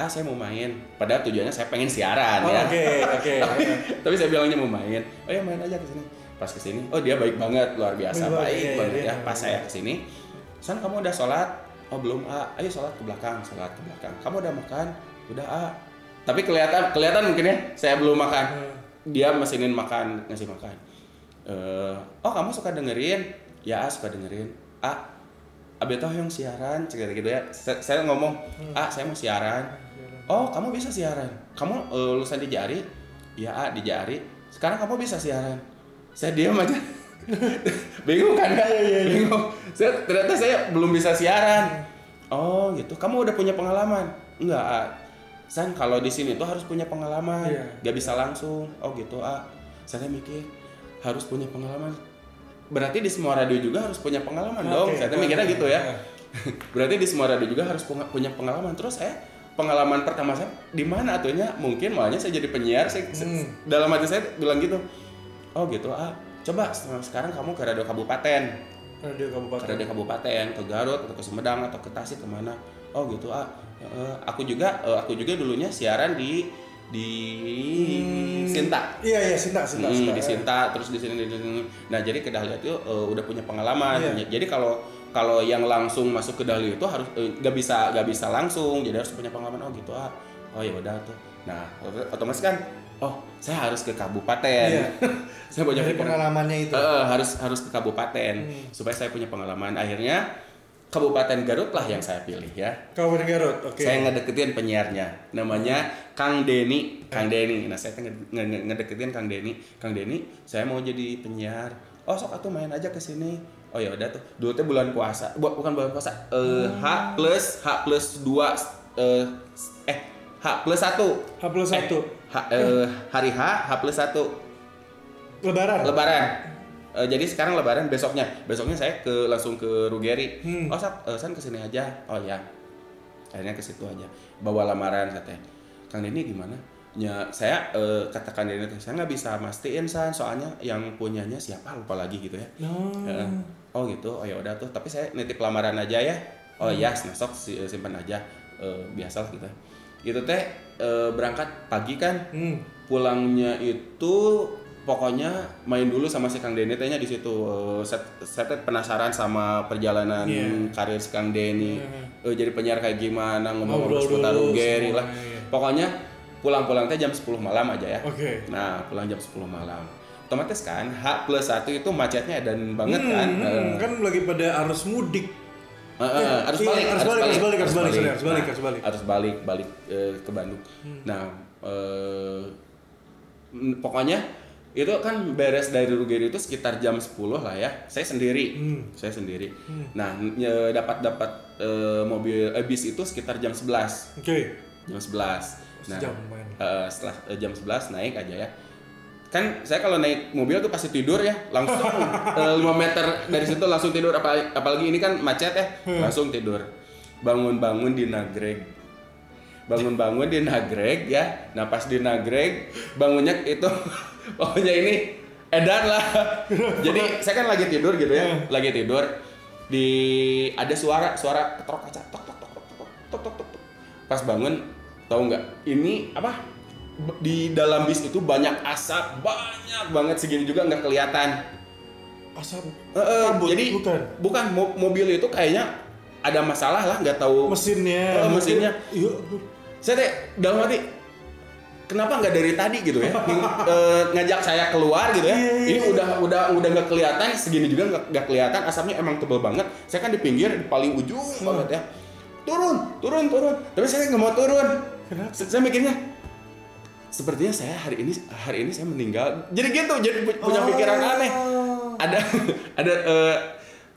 ah saya mau main. Padahal tujuannya saya pengen siaran Oh, ya. Oke, oke. tapi, tapi saya bilangnya mau main. Oh ya main aja ke sini. Pas ke sini, oh dia baik banget, luar biasa Baik banget, baik iya, iya, banget iya. ya. Pas saya ke sini, San kamu udah sholat? Oh belum ah. Ayo sholat ke belakang, sholat ke belakang. Kamu udah makan? Udah ah. Tapi kelihatan kelihatan mungkin ya, saya belum makan. Hmm. Dia mesinin makan, ngasih makan. Eh, oh kamu suka dengerin? Ya ah, suka dengerin. Ah, Abi tau yang siaran cerita gitu ya saya, saya ngomong ah saya mau siaran oh kamu bisa siaran kamu eh, lulusan di Jari ya ah di Jari sekarang kamu bisa siaran saya diam aja. Bingung kan? Ya bingung. Saya ternyata saya belum bisa siaran. Oh gitu. Kamu udah punya pengalaman? Enggak ah. San kalau di sini tuh harus punya pengalaman. Iya. nggak bisa langsung. Oh gitu ah saya mikir harus punya pengalaman. Berarti di semua radio juga harus punya pengalaman dong. Oke, saya mikirnya gitu ya. Iya. berarti di semua radio juga harus punya pengalaman. Terus saya pengalaman pertama saya di mana atuhnya mungkin malahnya saya jadi penyiar. Saya, Hmm. dalam hati saya bilang gitu oh gitu ah coba sekarang kamu ke radio kabupaten Radio ke Kabupaten. radio kabupaten ke Garut atau ke Sumedang atau ke Tasik ke mana oh gitu ah Eh, aku juga eh, aku juga dulunya siaran di di Sinta Iya iya Sinta Sinta. Hmm, Sinta. di Sinta terus di sini di sini. Nah, jadi ke Dahlia itu eh, udah punya pengalaman. Iya. Jadi kalau kalau yang langsung masuk ke Dahlia itu harus eh, nggak bisa nggak bisa langsung. Jadi harus punya pengalaman. Oh gitu ah. Oh ya udah tuh. Nah, ot- otomatis kan oh, saya harus ke kabupaten. Iya. saya punya Dari pengalamannya itu. Eh, harus harus ke kabupaten Hmm. supaya saya punya pengalaman. Akhirnya Kabupaten Garut lah yang saya pilih ya. Kabupaten Garut. Oke. Saya ngedeketin penyiarnya, namanya Kang Deni. Kang Deni. Nah, saya nge- nge- ngedeketin Kang Deni. Kang Deni, saya mau jadi penyiar. Oh, sok atuh main aja ke sini. Oh ya udah tuh. Dulu teh bulan puasa. Bu- bukan bulan puasa. Eh H plus H plus 2 eh eh H plus 1. H plus satu. H, eh, hari H H plus 1 Lebaran. Lebaran. Eh, jadi sekarang Lebaran besoknya. Besoknya saya ke langsung ke Rugeri. Hmm. Oh, Sap, eh, San ke sini aja. Oh ya. Akhirnya ke situ aja. Bawa lamaran katanya. Kang Denny gimana? Ya, saya eh, kata Kang Denny tuh, saya nggak bisa mastiin San, soalnya yang punyanya siapa lupa lagi gitu ya. Oh. Eh, oh gitu. Oh ya udah tuh. Tapi saya nitip lamaran aja ya. Oh ya, nah, sok si- simpan aja. Eh, biasalah gitu. Itu teh eh, berangkat pagi kan Hmm. pulangnya itu pokoknya main dulu sama si Kang Denny tehnya di situ Eh, saya, saya teh penasaran sama perjalanan Iya. karir si Kang Denny Iya. Eh, jadi penyiar kayak gimana Ngobrol ngomong seputar Ugeri lah iya. pokoknya pulang-pulang teh jam 10 malam aja ya Oke. nah pulang jam 10 malam otomatis kan H plus satu itu macetnya dan banget kan Hmm, Eh, kan lagi pada arus mudik. Iya, harus iya, balik, harus balik, harus balik, harus balik, harus balik, harus balik. harus balik, balik eh, ke Bandung. Nah, eh, pokoknya itu kan beres dari Rugeri itu sekitar jam 10 lah ya. Saya sendiri, Hmm. saya sendiri. Nah, nye- dapat dapat eh, mobil eh, bis itu sekitar jam 11, Oke. jam 11. Nah, Sejam main. eh, setelah eh, jam 11 naik aja ya. Kan saya kalau naik mobil tuh pasti tidur ya, langsung eh, 5 meter dari situ langsung tidur apalagi, apalagi ini kan macet ya, langsung tidur. Bangun-bangun di Nagreg. Bangun-bangun di Nagreg ya. Nah, pas di Nagreg bangunnya itu pokoknya ini edan lah. Jadi saya kan lagi tidur gitu ya, lagi tidur di ada suara suara ketok kaca tok tok tok tok tok tok tok tok. Pas bangun tahu nggak? Ini apa? Di dalam bis itu banyak asap, banyak banget segini juga nggak kelihatan. Asap. Eh, Kabut, jadi bukan. bukan mo- mobil itu kayaknya ada masalah lah, nggak tahu. Mesinnya. Oh, mesinnya. Iya. Saya teh dalam hati kenapa nggak dari tadi gitu ya eh, ngajak saya keluar gitu ya Iya, iya, ini iya. udah udah udah nggak kelihatan segini juga nggak nggak kelihatan asapnya emang tebel banget saya kan di pinggir di paling ujung Hmm. banget ya turun turun turun tapi saya nggak mau turun Kenapa? saya mikirnya sepertinya saya hari ini hari ini saya meninggal. Jadi gitu jadi pu- punya pikiran Oh. aneh. Ada ada eh,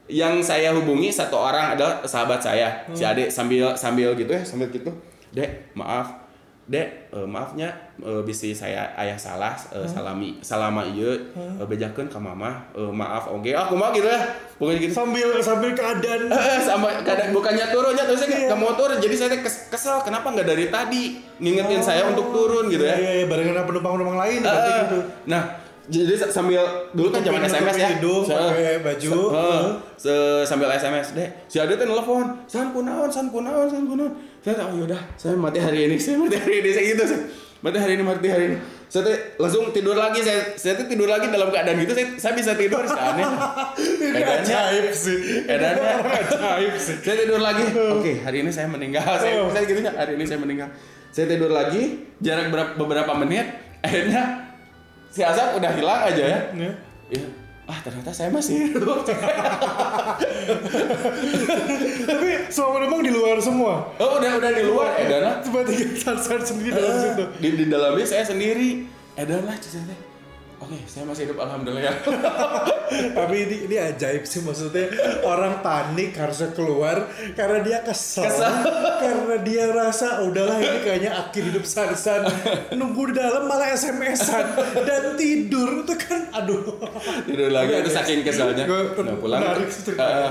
yang saya hubungi satu orang adalah sahabat saya si Ade sambil sambil gitu ya sambil gitu. Dek maaf dek eh, maafnya eh, bisi saya ayah salah eh, salami salama iya eh, bejakeun ka mama Eh, maaf oke aku mah gitu ya? Pokoknya gitu. Sambil sambil keadaan. Eh, sama kadang bukannya turunnya terus saya Iya. nggak mau turun jadi saya kesel kenapa nggak dari tadi? Ngingetin saya untuk turun gitu ya. Iya iya barengan sama penumpang-penumpang lain Eh, gitu. Nah, jadi sa- sambil dulu kan zaman SMS ya. hidung, Se- pakai baju. se- eh, Heeh. se- sambil SMS deh. Si Ade tuh nelfon, "San kunaon, san kunaon, san kunaon." Saya tahu yaudah, saya mati hari ini, saya mati hari ini, saya gitu. Saya, mati hari ini, mati hari ini. Saya tuh langsung tidur lagi, saya saya tuh tidur lagi dalam keadaan gitu, saya, saya bisa tidur aneh. Edannya- ajaib sih. Edannya ajaib sih. saya tidur lagi. Oke, hari ini saya meninggal. Saya, Oh. saya gitu hari ini saya meninggal. Saya tidur lagi, jarak berapa, beberapa menit, akhirnya si asap udah hilang aja ya. Ya. Iya. ah ternyata saya masih Tapi semua penumpang di luar semua. oh udah udah di luar edan lah Cuma tiga Sarsan sendiri dalam situ. di, di dalamnya saya sendiri edan lah cicing oke saya masih hidup alhamdulillah Tapi ini, ini ajaib sih maksudnya orang panik harusnya keluar karena dia kesel, Kesel. karena dia rasa udahlah ini kayaknya akhir hidup Sarsan nunggu di dalam malah SMS-an dan tidur itu kan aduh. Tidur lagi itu oke. saking keselnya. Nah pulang menarik sih eh,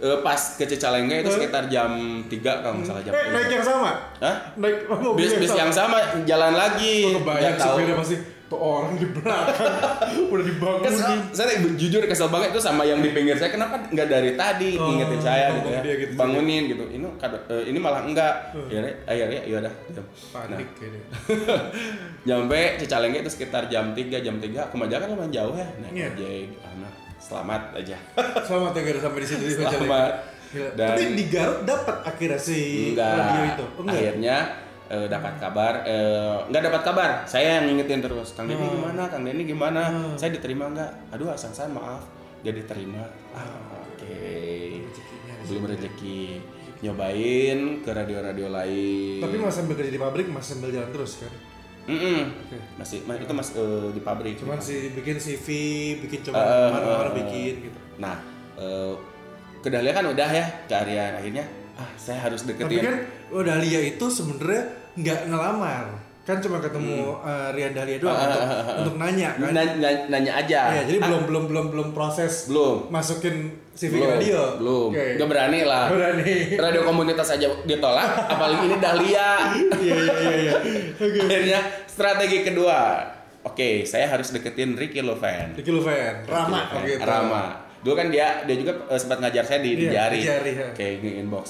eh, pas ke Cicalengka itu sekitar jam 3 kalau nggak salah jam eh, naik yang sama? Hah? naik mobil bis bis yang sama? jalan lagi. Kebayang Nggak tahu. supirnya pasti tuh orang di belakang. Udah dibangunin. Kesel, saya jujur kesel banget itu sama yang di pinggir saya. Kenapa nggak dari tadi Oh, ngingetin saya gitu ya? dia gitu. bangunin gitu. Ini kado- eh, ini malah enggak. Akhirnya akhirnya ya udah. Diam. nah. panik nyampe Cicalengka itu sekitar jam 3 jam 3 Kumaja kan lumayan jauh ya. Naik Iya. ojek anak selamat aja. Selamat ya gara sampai di situ di selamat. Gila. dan Tapi di Garut dapat akhirnya si enggak, radio itu. Enggak. akhirnya eh, dapat kabar enggak dapat kabar. Saya yang ngingetin terus Kang Denny Oh. gimana? Kang Denny gimana? Hmm. saya diterima enggak aduh asal saya maaf. Gak diterima. Ah, oke. Di belum rezeki. Nyobain ke radio-radio lain. Tapi masih sambil kerja di pabrik masih sambil jalan terus kan. Mm-mm. Oke. masih ma- itu mas eh, di pabrik. Cuman si bikin CV, bikin coba eh, mana-mana eh, bikin gitu. nah eh, ke Dahlia kan udah ya carian akhirnya ah saya harus Tapi deketin. kan oh, Dahlia itu sebenarnya nggak ngelamar. Kan cuma ketemu eh, Rian Dahlia doang Ah, untuk, ah, untuk nanya kan. Na- na- nanya aja Iya, jadi Ah, belum belum belum belum proses belum masukin CV ke belum radio. belum Oke. nggak berani lah Berani. radio komunitas aja ditolak apalagi ini Dahlia Iya iya iya iya. Oke. akhirnya strategi kedua oke saya harus deketin Ricky Loven Ricky Luven, Rama Ricky Loven. gitu. Rama dulu kan dia dia juga eh, sempat ngajar saya di, di Iya, jari di Jari, ya. oke di inbox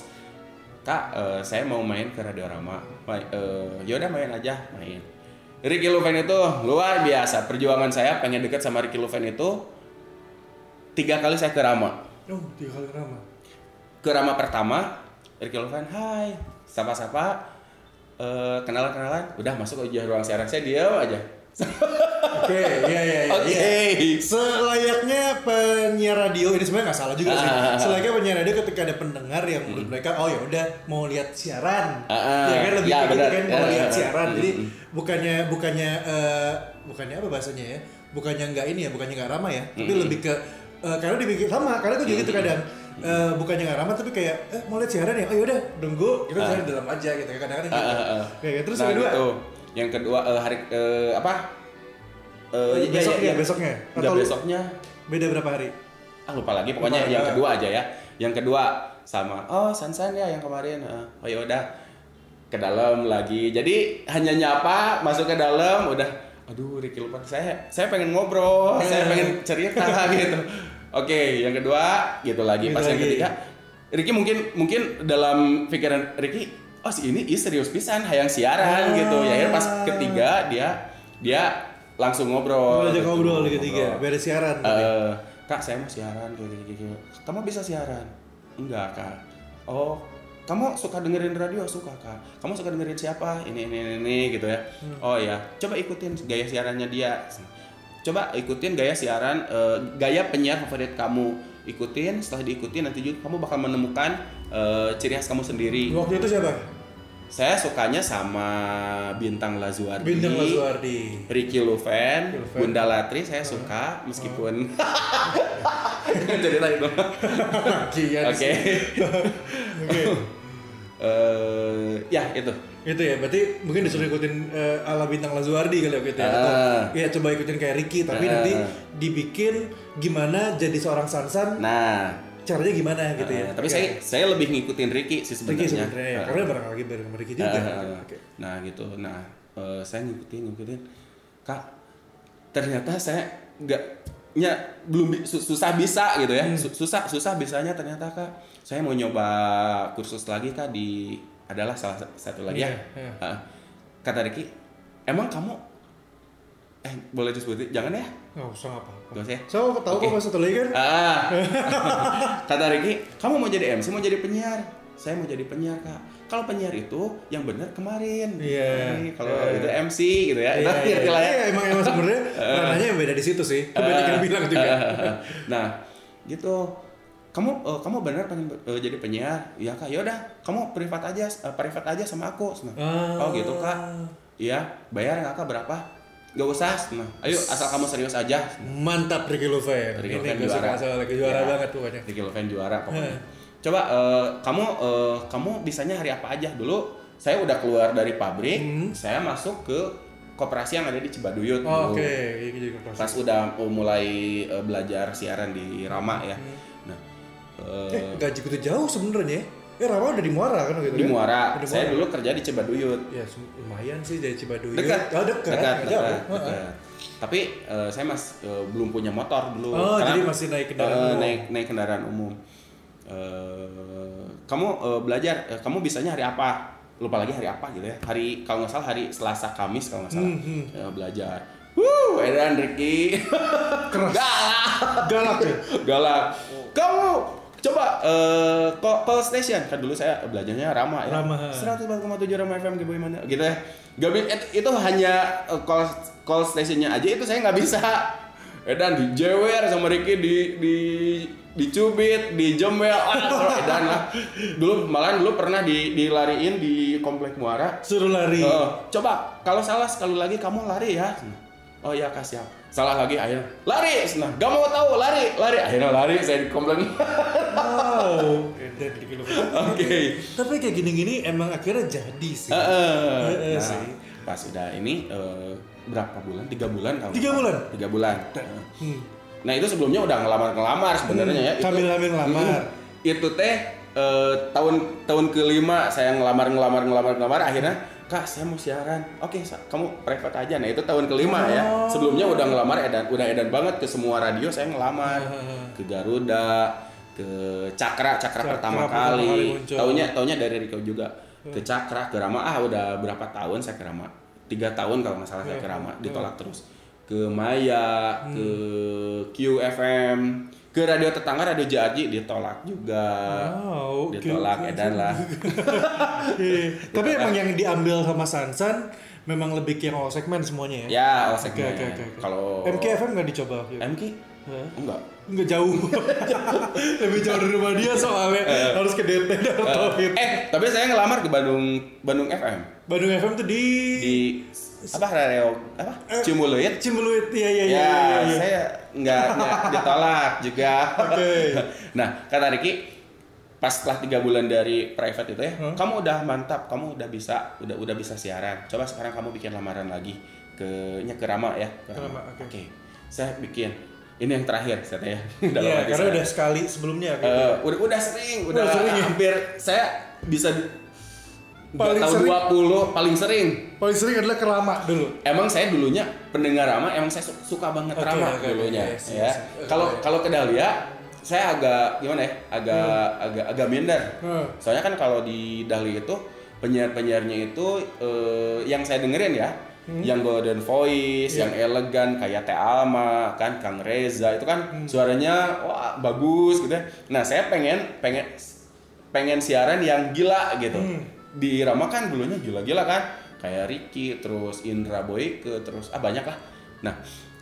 kak eh, saya mau main ke radio Rama Main, eh, yaudah main aja main. Ricky Loven itu luar biasa. Perjuangan saya pengen deket sama Ricky Loven itu tiga kali saya ke Rama. Oh, tiga kali Rama. ke Rama pertama Ricky Loven hai sapa-sapa eh, kenalan-kenalan? Udah masuk aja ruang siaran. Saya diam aja Oke, iya iya iya. oke iya. Selayaknya penyiar radio ini sebenarnya nggak salah juga sih. Ah. Selayaknya penyiar radio ketika ada pendengar yang menurut mereka oh ya udah mau lihat siaran. Ah, ah. ya kan lebih Ya, gitu benar. kan mau Ah, lihat ah, siaran. ah. Jadi Mm, bukannya bukannya eh, bukannya apa bahasanya ya? Bukannya nggak ini ya, bukannya nggak ramah ya, tapi lebih ke eh, karena dibikin sama, karena gue juga gitu kadang eh, bukannya nggak ramah tapi kayak eh mau lihat siaran ya, oh yaudah nunggu kita siaran di dalam aja gitu kadang-kadang Ah, gitu. ah, ah. Kayak terus nah yang kedua gitu yang kedua eh, hari eh, apa? Iya, besoknya, iya. besoknya. Atau- besoknya. Beda berapa hari? ah lupa lagi. Pokoknya Lupa, yang ah. kedua aja ya. Yang kedua sama oh Sansan ya yang kemarin. Ah, oh ya udah. Ke dalam lagi. Jadi hanya nyapa masuk ke dalam udah. Aduh Ricky lupa. Saya saya pengen ngobrol saya pengen cerita gitu. Oke yang kedua gitu lagi. Gitu pas yang lagi. ketiga Ricky mungkin mungkin dalam pikiran Ricky oh si ini ih serius pisan hayang siaran Ah. gitu. Ya akhirnya pas ketiga dia dia langsung ngobrol. Aja gitu. ngobrol di ketiga, beres siaran. Eh, kak saya mau siaran kayak gini, gini. kamu bisa siaran? Enggak kak. Oh kamu suka dengerin radio? Suka kak. Kamu suka dengerin siapa? Ini ini ini, ini gitu ya. Oh ya coba ikutin gaya siarannya dia. Coba ikutin gaya siaran eh, gaya penyiar favorit kamu. Ikutin setelah diikuti nanti juga kamu bakal menemukan eh, ciri khas kamu sendiri Waktu itu siapa? saya sukanya sama bintang Lazuardi Bintang Lazuardi. Ricky Luven. Bunda Latri saya suka meskipun cerita itu. Kian. Oke. Oke. Eh, ya itu. Itu ya, berarti mungkin disuruh ikutin eh, ala bintang Lazuardi kali waktu itu ya. Atau Ah. ya coba ikutin kayak Ricky, tapi Ah. nanti dibikin gimana jadi seorang Sansan, Nah, caranya gimana gitu ya. eh, tapi Oke. saya saya lebih ngikutin Ricky sih Ricky sebenarnya. sebenarnya ya, Ah. karena bareng lagi bareng sama Ricky juga. Ah, Oke. Nah gitu. Nah eh, saya ngikutin ngikutin. Kak, ternyata saya nggak nya belum susah bisa gitu ya. Su- Susah susah bisanya ternyata kak. Saya mau nyoba kursus lagi kak di adalah salah sa- satu lagi ya. Iya, iya. Ah, kata Ricky, emang kamu eh boleh disebutin jangan ya? Nggak usah apa-apa. Gak usah ya? So, tahu Oke. kok satu lagi kan? Ah, kata Ricky, kamu mau jadi MC, mau jadi penyiar? saya mau jadi penyiar kak kalau penyiar itu yang benar kemarin Iya. Nih, kalau Iya. itu MC gitu ya Iya, Itu iya, ngerti lah ya iya, emang emang sebenarnya ranahnya yang beda di situ sih. Kebanyakan yang bilang juga. nah gitu kamu eh, kamu benar pengen eh, jadi penyiar ya kak yaudah kamu privat aja eh, privat aja sama aku Nah, Ah. oh gitu kak iya bayar nggak kak berapa Gak usah nah ayo asal kamu serius aja Mantap Ricky Luven. Ricky Ini Luven gak suka juara. masalah lagi juara Iya. banget pokoknya. Ricky Luven juara pokoknya coba eh, kamu eh, kamu bisanya hari apa aja dulu saya udah keluar dari pabrik Hmm. saya masuk ke koperasi yang ada di Cibaduyut Oh. Oke, kelas. pas udah uh, mulai uh, belajar siaran di Rama ya. Nah, uh, Eh, gaji gitu jauh sebenarnya. Eh, Rama udah di Muara kan gitu di kan? Muara, di saya Muara. dulu kerja di Cibaduyut. Ya lumayan sih dari Cibaduyut. Dekat, Oh, dekat. dekat, dekat, Heeh. dekat. Tapi uh, saya mas uh, belum punya motor dulu. Oh, Karena, jadi masih naik kendaraan uh, umum. naik naik kendaraan umum. Uh, kamu uh, belajar, uh, kamu bisanya hari apa? Lupa lagi hari apa gitu ya. Hari kalau nggak salah hari Selasa Kamis kalau nggak salah Hmm, hmm. uh, belajar. Wuh, Edan Ricky. Keras. Galak. Galak ya. galak kamu coba eh call, call station kan dulu saya belajarnya Rama ya Rama. 104,7 Rama FM gimana gitu ya gak it- itu hanya eh, call call stationnya aja itu saya nggak bisa Edan dijewer sama Ricky di di dicubit, dijembel, ah, kalau Edan lah. Dulu malah dulu pernah di dilariin di komplek Muara. Suruh lari. Oh, coba kalau salah sekali lagi kamu lari ya. Oh iya kak siap. Salah lagi akhirnya lari. Nah, gak mau tahu lari, lari. Akhirnya lari saya di komplek. Wow. Oke. Tapi kayak gini-gini emang akhirnya jadi sih. Heeh, Nah, sih. pas udah ini eh, berapa bulan? Tiga bulan kalau Tiga bulan? Tiga bulan. Hmm. Nah itu sebelumnya udah ngelamar-ngelamar sebenarnya ya. Itu- Hamil-hamil ngelamar. itu teh eh, tahun tahun kelima saya ngelamar ngelamar ngelamar ngelamar akhirnya kak saya mau siaran. Oke Sa, kamu private aja. Nah itu tahun kelima ya. Oh. sebelumnya udah ngelamar edan udah edan banget ke semua radio saya ngelamar. Ah. ke Garuda ke Cakra Cakra, Cakra pertama pertama kali. kali muncul. taunya taunya dari Riko juga. Ke Cakra ke Rama. Ah udah berapa tahun saya ke Rama? Tiga tahun kalau nggak salah saya ke Rama. ditolak terus. Ke Maya ke QFM ke radio tetangga radio Jarji ditolak juga Wow, oke. ditolak edan lah. Tapi emang yang diambil sama Sansan memang lebih ke all segmen semuanya ya. ya oh segmen oke oke. oke. kalau MKFM nggak dicoba? MK Hah? enggak Nggak jauh. lebih jauh dari rumah dia soalnya harus ke DT dan Tauhid. eh tapi saya ngelamar ke Bandung Bandung FM Bandung FM tuh di di apa radio apa Cimuluit Cimbuluit. Iya iya iya. ya iya. saya nggak nggak ditolak juga Oke. nah kata Riki pas setelah tiga bulan dari private itu ya Hmm. kamu udah mantap kamu udah bisa udah udah bisa siaran coba sekarang kamu bikin lamaran lagi ke nya ke Rama ya ke Ke Rama, oke. saya bikin ini yang terakhir saya tanya dalam Iya, hati karena saya. udah sekali sebelumnya. Eh, udah udah sering udah, Udah sering ya? hampir saya bisa Paling tahun sering? 20 paling sering Paling sering adalah kerama dulu. Emang saya dulunya pendengar Rama, emang saya su- suka banget Oke, Rama oke, dulunya. yes, ya. yes. Kalau Oke. kalau ke Dahlia, saya agak gimana ya? Agak agak agak minder. Hmm. Soalnya kan kalau di Dahlia itu penyiar-penyiarnya itu eh, yang saya dengerin ya, Hmm. yang Golden Voice, Iya. yang elegan kayak Teh Alma, kan Kang Reza itu kan Hmm. suaranya wah bagus gitu. ya. Nah, saya pengen pengen pengen siaran yang gila gitu. Hmm. Di Rama kan dulunya gila-gila kan, kayak Ricky, terus Indra Boyke, terus ah banyak lah. Nah,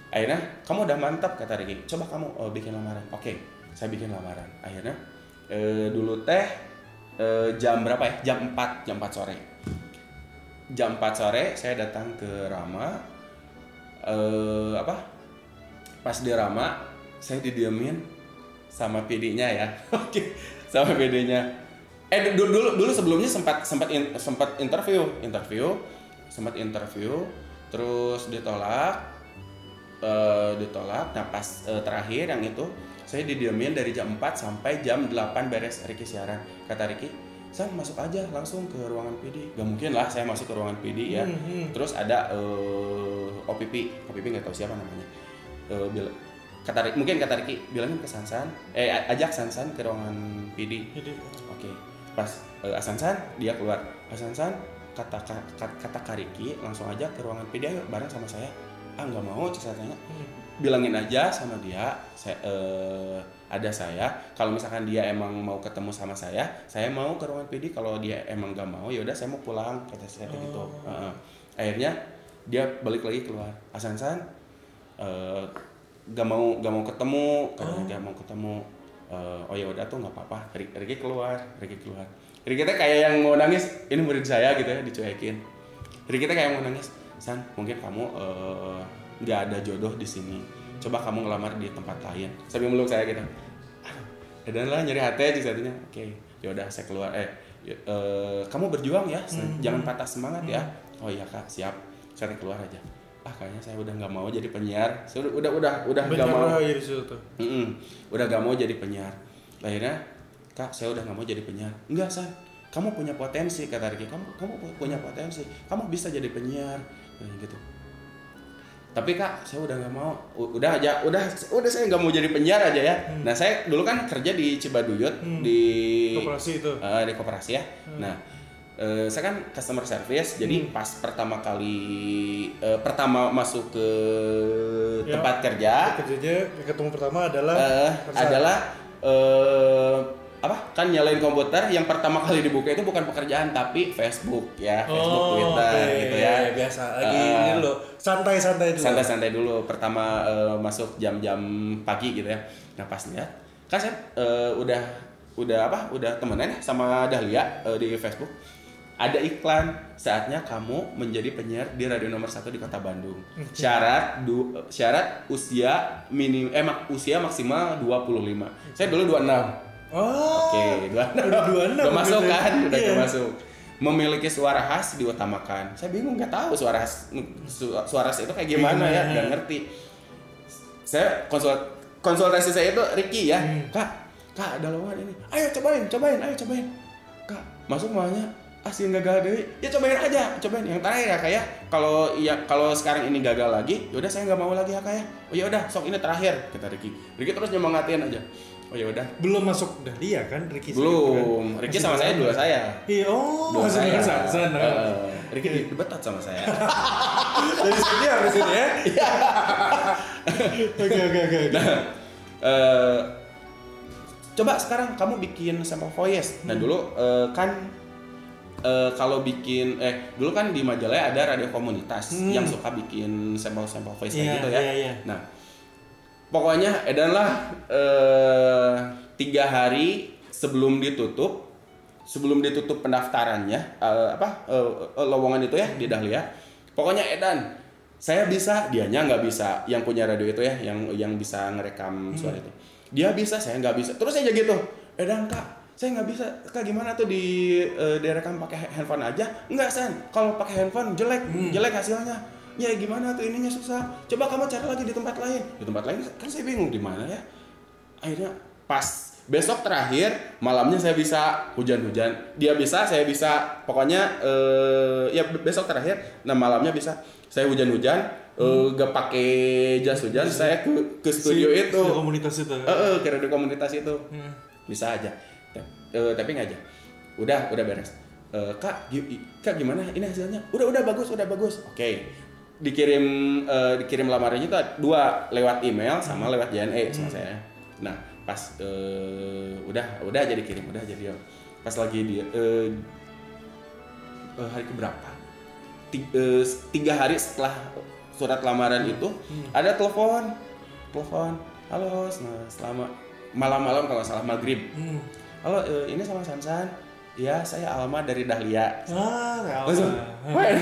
akhirnya kamu udah mantap kata Ricky, coba kamu eh, bikin lamaran. Oke, saya bikin lamaran. Akhirnya eh, dulu teh eh, jam berapa ya? Jam 4, jam 4 sore. Jam 4 sore saya datang ke Rama. Eh apa? Pas di Rama, saya didiemin sama PD-nya ya. Oke, sama PD-nya. Eh dulu dulu, dulu sebelumnya sempat sempat in- sempat interview, interview, sempat interview, terus ditolak, eh ditolak. Nah pas eh, terakhir yang itu saya didiemin dari jam 4 sampai jam 8 beres Ricky siaran. Kata Ricky, saya masuk aja langsung ke ruangan PD. Gak mungkin lah saya masuk ke ruangan PD ya. Hmm, hmm. Terus ada eh, OPP, OPP nggak tahu siapa namanya. Eh, bil- kata mungkin kata Ricky bilangin ke Sansan, eh ajak Sansan ke ruangan PD. Oke, pas eh, Asansan dia keluar. Asansan kata kata, kata Kariki langsung aja ke ruangan PD ayo bareng sama saya. Ah nggak mau cek saya tanya. hmm. Bilangin aja sama dia saya eh, ada saya. Kalau misalkan dia emang mau ketemu sama saya saya mau ke ruangan PD kalau dia emang gak mau ya udah saya mau pulang kata saya kayak gitu. Heeh. akhirnya dia balik lagi keluar. Hasan San eh, gak mau gak mau ketemu. Katanya gak mau ketemu Eh, oh ya udah tuh nggak apa-apa. Ri- Ricky keluar Ricky keluar. Ricky teh kayak yang mau nangis ini murid saya gitu ya dicuekin. Ricky teh kayak mau nangis San mungkin kamu eh, nggak ada jodoh di sini. Coba kamu ngelamar di tempat lain. Sambil meluk saya gitu. Aduh dan lah nyari hati aja satunya. Oke ya udah saya keluar. Eh y- eh, kamu berjuang ya. San. jangan patah semangat ya. Oh iya kak siap. Saya keluar aja. Ah kayaknya saya udah nggak mau jadi penyiar. Saya udah udah udah nggak mau. tuh. Mm-mm. udah gak mau jadi penyiar. Akhirnya kak saya udah gak mau jadi penyiar. Enggak san. Kamu punya potensi kata Ricky. Kamu kamu pu- punya potensi. Kamu bisa jadi penyiar. Nah, gitu tapi kak saya udah nggak mau U- udah aja udah udah saya nggak mau jadi penyiar aja ya nah saya dulu kan kerja di Cibaduyut Hmm. di Koperasi itu. Eh, di koperasi ya. Nah, eh, saya kan customer service, jadi pas pertama kali eh, pertama masuk ke Ya. tempat kerja Kerjanya yang ketemu pertama adalah Hasan. adalah eh, apa? Kan nyalain komputer yang pertama kali dibuka itu bukan pekerjaan tapi Facebook ya, Facebook, Twitter Oh, oke. gitu ya. Biasa lagi Eh, ini dulu. Santai-santai dulu. santai-santai dulu pertama eh, masuk jam-jam pagi gitu ya nah pas lihat kan saya eh, udah udah apa udah temenan ya sama Dahlia eh, di Facebook ada iklan saatnya kamu menjadi penyiar di radio nomor satu di kota Bandung syarat du, syarat usia minim eh mak- usia maksimal 25 saya dulu 26 Oh. Oke, dua Udah 26 Udah masuk gitu ya. kan, udah Iya. masuk. Memiliki suara khas diutamakan. Saya bingung nggak tahu suara khas su- suara khas itu kayak gimana ya, Gimana? nggak ngerti. Saya konsul konsultasi saya itu Ricky ya, Hmm. kak, kak ada lowongan ini, ayo cobain, cobain, ayo cobain, kak masuk maunya asin gagal deh, ya cobain aja, cobain yang terakhir ya kayak kalau iya kalau sekarang ini gagal lagi, yaudah saya nggak mau lagi ya kayak, oh ya udah sok ini terakhir kata Ricky, Ricky terus nyemangatin aja, oh ya udah Belum masuk Dahlia kan Ricky belum, kan? Ricky sama saya dua saya. Iya, oh, Dua saya. saya. Sana. Eh, Ricky di betot sama saya. Dari sini habis ini ya. Iya. Oke, oke, oke. Nah, eh, coba sekarang kamu bikin sampel voice. Nah dulu eh, kan eh, kalau bikin eh dulu kan di majalah ada radio komunitas Hmm. yang suka bikin sampel-sampel voice kayak Iya, gitu ya. iya, iya. Nah pokoknya Edan lah eh, tiga hari sebelum ditutup sebelum ditutup pendaftarannya eh, apa eh, lowongan itu ya di Dahlia. Pokoknya Edan saya bisa dianya nggak bisa yang punya radio itu ya yang yang bisa ngerekam suara itu. Dia bisa saya nggak bisa. Terus aja gitu Edan kak saya nggak bisa. Kak gimana tuh di eh, direkam pakai handphone aja? Nggak san. Kalau pakai handphone jelek. Jelek hasilnya ya gimana tuh ininya susah. Coba kamu cari lagi di tempat lain. Di tempat lain? Kan saya bingung di mana ya. Akhirnya pas besok terakhir malamnya saya bisa hujan-hujan. Dia bisa saya bisa. Pokoknya eh, ya besok terakhir nah malamnya bisa. Saya hujan-hujan eh, gak pakai jas hujan saya ke ke studio Si- itu. si komunitas itu. Eh, eh, ke radio komunitas itu. Hmm. bisa aja. Eh, tapi nggak aja. Udah udah beres. Eh, kak kak gimana? Ini hasilnya? Udah udah bagus udah bagus. Oke dikirim eh, dikirim lamarannya itu dua lewat email sama lewat JNE sama saya. Nah pas eh, udah udah jadi kirim udah jadi pas lagi dia eh, eh, hari keberapa? Ti- eh, tiga hari setelah surat lamaran itu ada telepon. Telepon. Halo nah, selama malam-malam kalau salah maghrib. Hmm. halo eh, ini sama Sansan ya saya Alma dari Dahlia Ah, Langsung, apa. "Wen."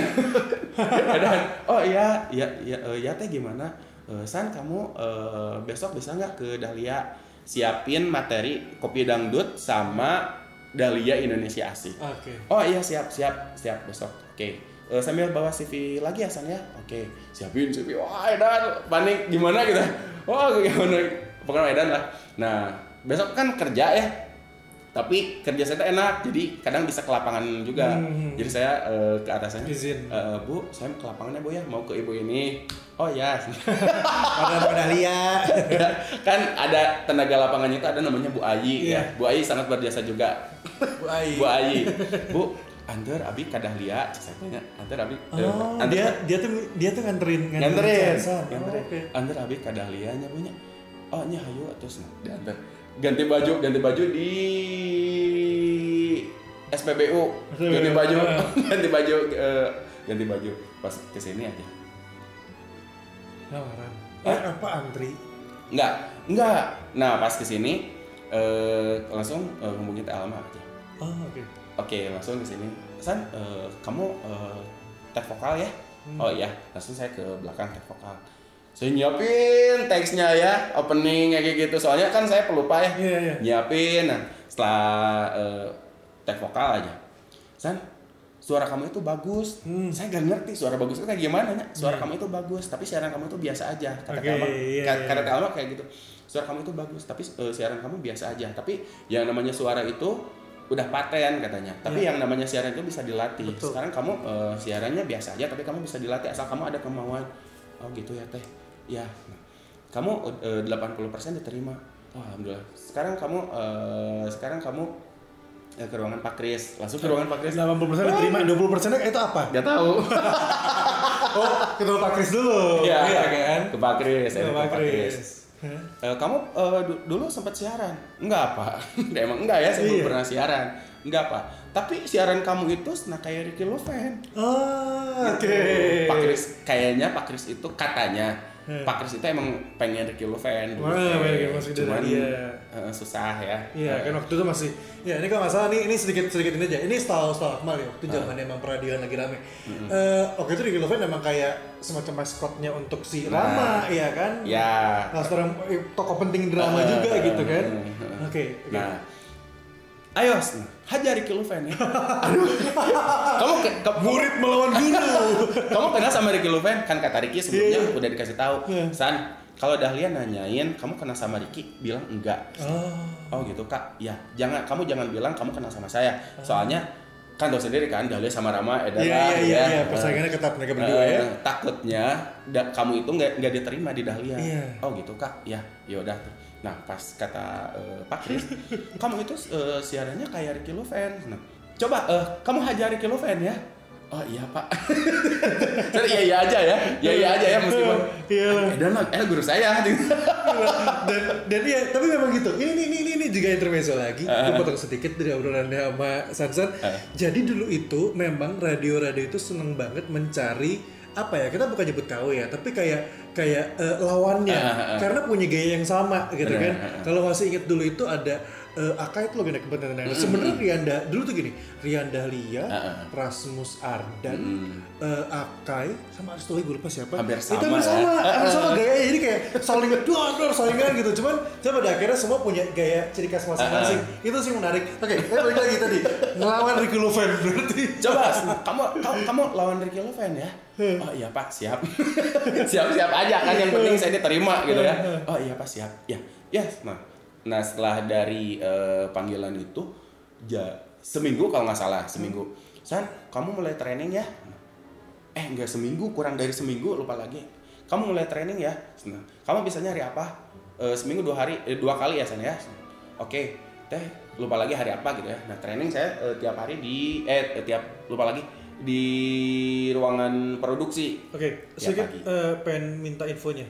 Dan, oh iya iya iya ya teh gimana Eh, San kamu eh, besok bisa nggak ke Dahlia siapin materi kopi dangdut sama Dahlia Indonesia Asik Oke. Oh iya siap siap siap besok. Oke. Eh, sambil bawa CV lagi ya San ya. Oke. Siapin CV. Wah Edan panik gimana gitu. Oh gimana. Pokoknya Edan lah. Nah besok kan kerja ya. Tapi kerja saya enak. Jadi kadang bisa ke lapangan juga. Hmm. Jadi saya eh, ke atasannya. Izin. "Eh, bu, saya ke lapangan ya bu ya. Mau ke ibu ini. Oh ya. Pada pada lihat. kan ada tenaga lapangannya itu ada namanya Bu Ayi Iya. ya. Bu Ayi sangat berjasa juga. Bu Ai. Bu Ayi, Bu, Under Abi Kadahlia, saya tanya, Under Abi, eh, Oh, Under- dia dia tuh dia tuh nganterin nganterin. Oh, nganterin. oke. Under Abi Kadahlia nya punya. Oh, nya hayu terus nah, diantar. Ganti baju, ganti baju di SPBU, ganti baju, Ah. ganti baju, eh, ganti baju pas ke sini aja. Tawaran. Eh, apa antri? Enggak, enggak. Nah, pas ke sini eh langsung eh, hubungin Teh Alma aja. Oh, oke. Oke, langsung ke sini. San, eh, kamu eh, tek vokal ya? Hmm. Oh iya, langsung saya ke belakang tek vokal. Saya nyiapin teksnya ya, opening kayak gitu. Soalnya kan saya pelupa ya. Iya, iya. Nyiapin. Nah, setelah eh, tek vokal aja. San, suara kamu itu bagus. Hmm. Saya gak ngerti suara bagus itu kayak gimana ya. Suara kamu itu bagus, tapi siaran kamu itu biasa aja. Kata Oke, Telma, iya, kata, iya. kata Telma kayak gitu. Suara kamu itu bagus, tapi eh, siaran kamu biasa aja. Tapi yang namanya suara itu udah paten katanya. Tapi Iya. yang namanya siaran itu bisa dilatih. Betul. Sekarang kamu eh, siarannya biasa aja, tapi kamu bisa dilatih asal kamu ada kemauan. Oh gitu ya teh. Ya. Kamu eh, 80% diterima. Oh, alhamdulillah. Sekarang kamu eh, sekarang kamu eh, ke ruangan Pak Kris. Langsung ke ruangan Pak Kris. 80% diterima, 20% itu apa? Gak tahu. Oh, ketemu Pak Kris dulu. Iya, kan? Ke Pak Kris, ke Pak Kris. Eh, kamu du- dulu sempat siaran? Enggak, Pak. Emang enggak ya, saya belum Iya. pernah siaran. Enggak, Pak. Tapi siaran kamu itu nah kayak Ricky Loven. Oh, oke. Gitu. Pak Kris, kayaknya Pak Kris itu katanya Hmm. Pak Kris itu emang pengen Ricky Loven. dulu, Wah, teh. pengen masuk Cuman dia. eh, susah ya. Iya, Eh, kan waktu itu masih ya ini kalau nggak salah nih ini sedikit sedikit ini aja. Ini setahu setahu Akmal ya. Waktu zaman emang peradilan lagi rame. Eh, waktu itu Ricky Loven emang kayak semacam maskotnya untuk si Nah. Rama, ya kan? Ya. Nah, seorang eh, tokoh penting drama Eh, juga gitu kan. eh, Oke. oke. Nah, ayo hajar Ricky Loven ya. Aduh. kamu ke, ke, murid melawan guru. kamu kenal sama Ricky Loven kan kata Ricky sebelumnya Iya. udah dikasih tahu Iya. San kalau Dahlia nanyain kamu kenal sama Ricky bilang enggak oh. oh gitu kak ya jangan kamu jangan bilang kamu kenal sama saya soalnya kan tahu sendiri kan Dahlia sama Rama adalah Iya iya iya, iya. Eh, persaingannya ketat mereka berdua eh, ya. takutnya da- kamu itu nggak nggak diterima di Dahlia Iya. oh gitu kak ya ya udah nah pas kata eh, Pak Kris kamu itu eh, siarannya kayak Ricky Loven. Nah, coba eh, kamu hajar Ricky Loven ya? Oh iya pak. Saya, iya iya aja ya. Iya iya aja ya meskipun. Iya. dan eh guru saya. Dan dan iya tapi memang gitu. Ini ini ini, ini juga intermezzo lagi. Eh. gue potong sedikit dari obrolannya sama Sansan Eh. jadi dulu itu memang radio-radio itu seneng banget mencari apa ya kita bukan nyebut KW ya tapi kayak kayak eh, lawannya. Eh, eh, eh. karena punya gaya yang sama gitu kan. kalau masih inget dulu itu ada eh, Aka itu lebih naik kepentingan sebenarnya Rianda dulu tuh gini Rianda Lia Eh, eh. Rasmus Ardan eh, Akai sama Aristoli gue lupa siapa. Hampir itu sama hampir ya. sama Eh, hampir sama gaya jadi kayak saling dor dor saingan gitu. Cuman saya pada akhirnya semua punya gaya ciri khas masing-masing. Itu sih menarik. Oke saya balik lagi tadi. Ngelawan Ricky Loven berarti. Coba kamu kamu, kamu lawan Ricky Loven ya? Oh iya pak siap. Siap siap aja kan yang penting saya diterima gitu ya. Oh iya pak siap. Ya ya nah nah setelah dari eh, panggilan itu ja seminggu kalau nggak salah seminggu. San kamu mulai training ya. Eh nggak seminggu kurang dari seminggu lupa lagi. Kamu mulai training ya. Nah, kamu bisa nyari apa? Eh, seminggu dua hari eh, dua kali ya san ya. Oke. Teh lupa lagi hari apa gitu ya. Nah training saya eh, tiap hari di eh tiap lupa lagi di ruangan produksi. Oke Tiap sedikit eh, pengen minta infonya.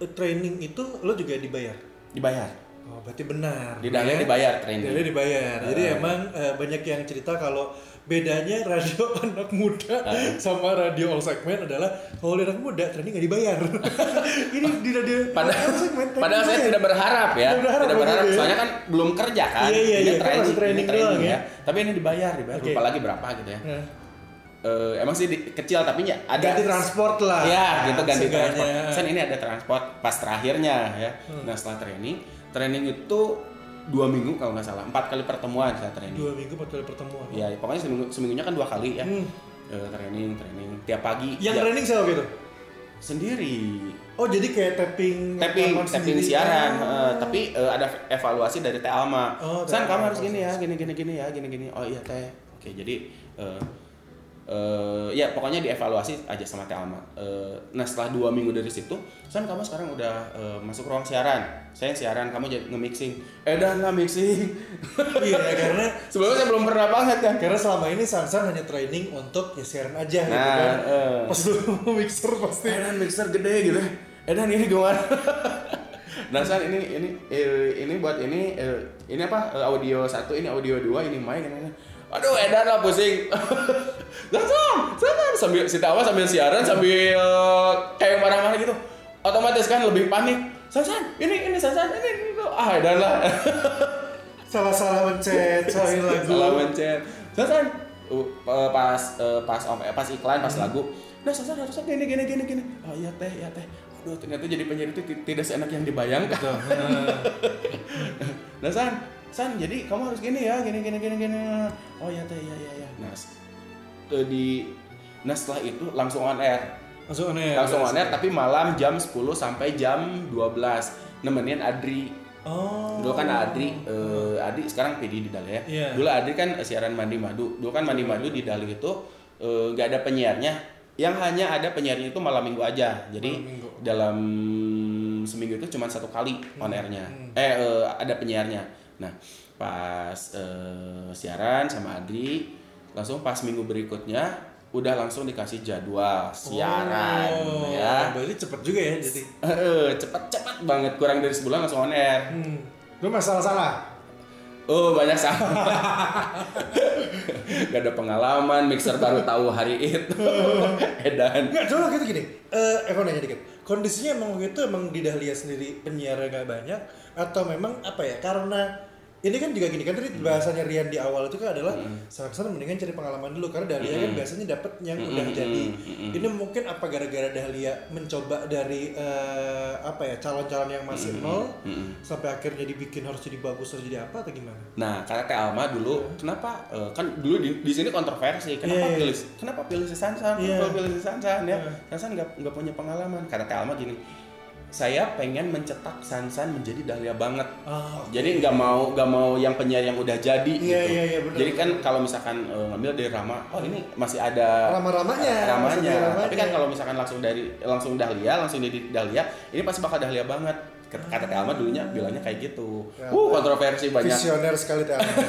Eh, training itu lo juga dibayar? Dibayar oh berarti benar di Dahlia ya? dibayar training Dahlia dibayar jadi Ah. emang eh, banyak yang cerita kalau bedanya radio anak muda sama radio all segment adalah kalau di anak muda training nggak dibayar ini di radio Padahal, all segment padahal saya tidak berharap ya, Tidak berharap, tidak berharap. ya. Soalnya kan belum kerja kan, Iya, iya, ini iya, kan training, masih training ini training doang ya. ya. Tapi ini dibayar, dibayar. Oke. Lupa lagi berapa gitu ya. Nah, Eh, emang sih di- kecil tapi ya ada ganti transport lah Ya, gitu ganti Seenggaknya. transport. Kan ini ada transport pas terakhirnya ya. Hmm. Nah setelah training, training itu dua minggu kalau nggak salah, empat kali pertemuan saya training. dua minggu empat kali pertemuan Ya pokoknya seminggu seminggunya kan dua kali ya. Hmm. Eh, training, training tiap pagi. yang ya, training siapa gitu sendiri. oh jadi kayak tapping tapping tapping sendiri. siaran Oh. eh, tapi eh, ada evaluasi dari Teh Alma Oh, San kamu harus gini ya gini gini gini ya gini gini oh iya Teh oke jadi eh, eh, ya pokoknya dievaluasi aja sama Teh Alma. Eh, nah setelah dua minggu dari situ, San kamu sekarang udah eh, masuk ruang siaran. Saya siaran, kamu jadi nge-mixing. Eh dan lah mixing. iya karena Sebelumnya saya belum pernah banget kan. karena selama ini Sansan hanya training untuk ya siaran aja gitu Nah, kan. eh. Pas dulu mixer pasti. Eh dan mixer gede gitu. Eh dan ini gimana? nah San ini ini ini buat ini ini apa audio satu ini audio dua ini mic ini. ini. Aduh edan lah pusing. San San sambil si Tawa sambil siaran sambil eh, kayak marah-marah gitu. Otomatis kan lebih panik. San San ini ini San San ini, ini ah edan lah. Salah-salah mencet, salah lagu. Salah mencet. San San uh, eh, pas eh, pas om eh, pas iklan pas lagu. Nah San San harusnya gini gini gini gini. Oh iya teh iya teh. Aduh ternyata jadi penyiar itu ti- tidak seenak yang dibayangkan. Nah San, San jadi kamu harus gini ya, gini gini gini gini. Oh iya teh iya iya iya. Nah eh, di nah setelah itu langsung on air. Langsung aneh. Langsung on air tapi malam jam 10 sampai jam 12 nemenin Adri. Oh. Dulu kan Adri, eh, Adri sekarang PD di Dali ya. Iya. Dulu Adri kan siaran Mandi Madu. Dulu kan Mandi Madu di Dali itu eh, nggak ada penyiarnya. Yang hanya ada penyiarnya itu malam minggu aja. Jadi minggu. dalam seminggu itu cuma satu kali on airnya. Hmm. Eh eh, ada penyiarnya. Nah pas eh, siaran sama Adri, langsung pas minggu berikutnya udah langsung dikasih jadwal siaran Oh, ya. Berarti cepet juga ya jadi. Eh, cepet-cepet banget kurang dari sebulan langsung on air. Hmm. Lu masalah salah. Oh banyak salah. Gak ada pengalaman, mixer baru tahu hari itu. Edan. Enggak, coba gitu gini. Eh, Eko nanya dikit. Kondisinya emang waktu itu emang di Dahlia sendiri penyiarnya nggak banyak atau memang apa ya? Karena ini kan juga gini kan tadi bahasanya Rian di awal itu kan adalah sana mendingan cari pengalaman dulu karena Dahlia kan biasanya dapat yang udah jadi. Ini mungkin apa gara-gara Dahlia mencoba dari eh, apa ya calon-calon yang masih nol sampai akhirnya dibikin harus jadi bagus harus jadi apa atau gimana? Nah, kata Teh Alma dulu, kenapa eh, kan dulu di, di sini kontroversi, kenapa Iya, iya. pilih kenapa pilih si Sansan, Iya. kenapa pilih si Sansan ya? Iya. Sansan nggak nggak punya pengalaman. Kata Teh Alma gini, saya pengen mencetak Sansan menjadi Dahlia banget. Ah, Jadi nggak mau nggak mau yang penyiar yang udah jadi Iya, gitu. iya, iya, benar, Jadi kan kalau misalkan eh, ngambil dari Rama, oh ini masih ada Rama-ramanya, ramanya. ada ramanya. Tapi kan kalau misalkan langsung dari langsung Dahlia, langsung jadi Dahlia, ini pasti bakal Dahlia banget. Kata Teh Alma dulunya bilangnya kayak gitu. Ya, uh, kontroversi banyak. Visioner sekali Teh Alma.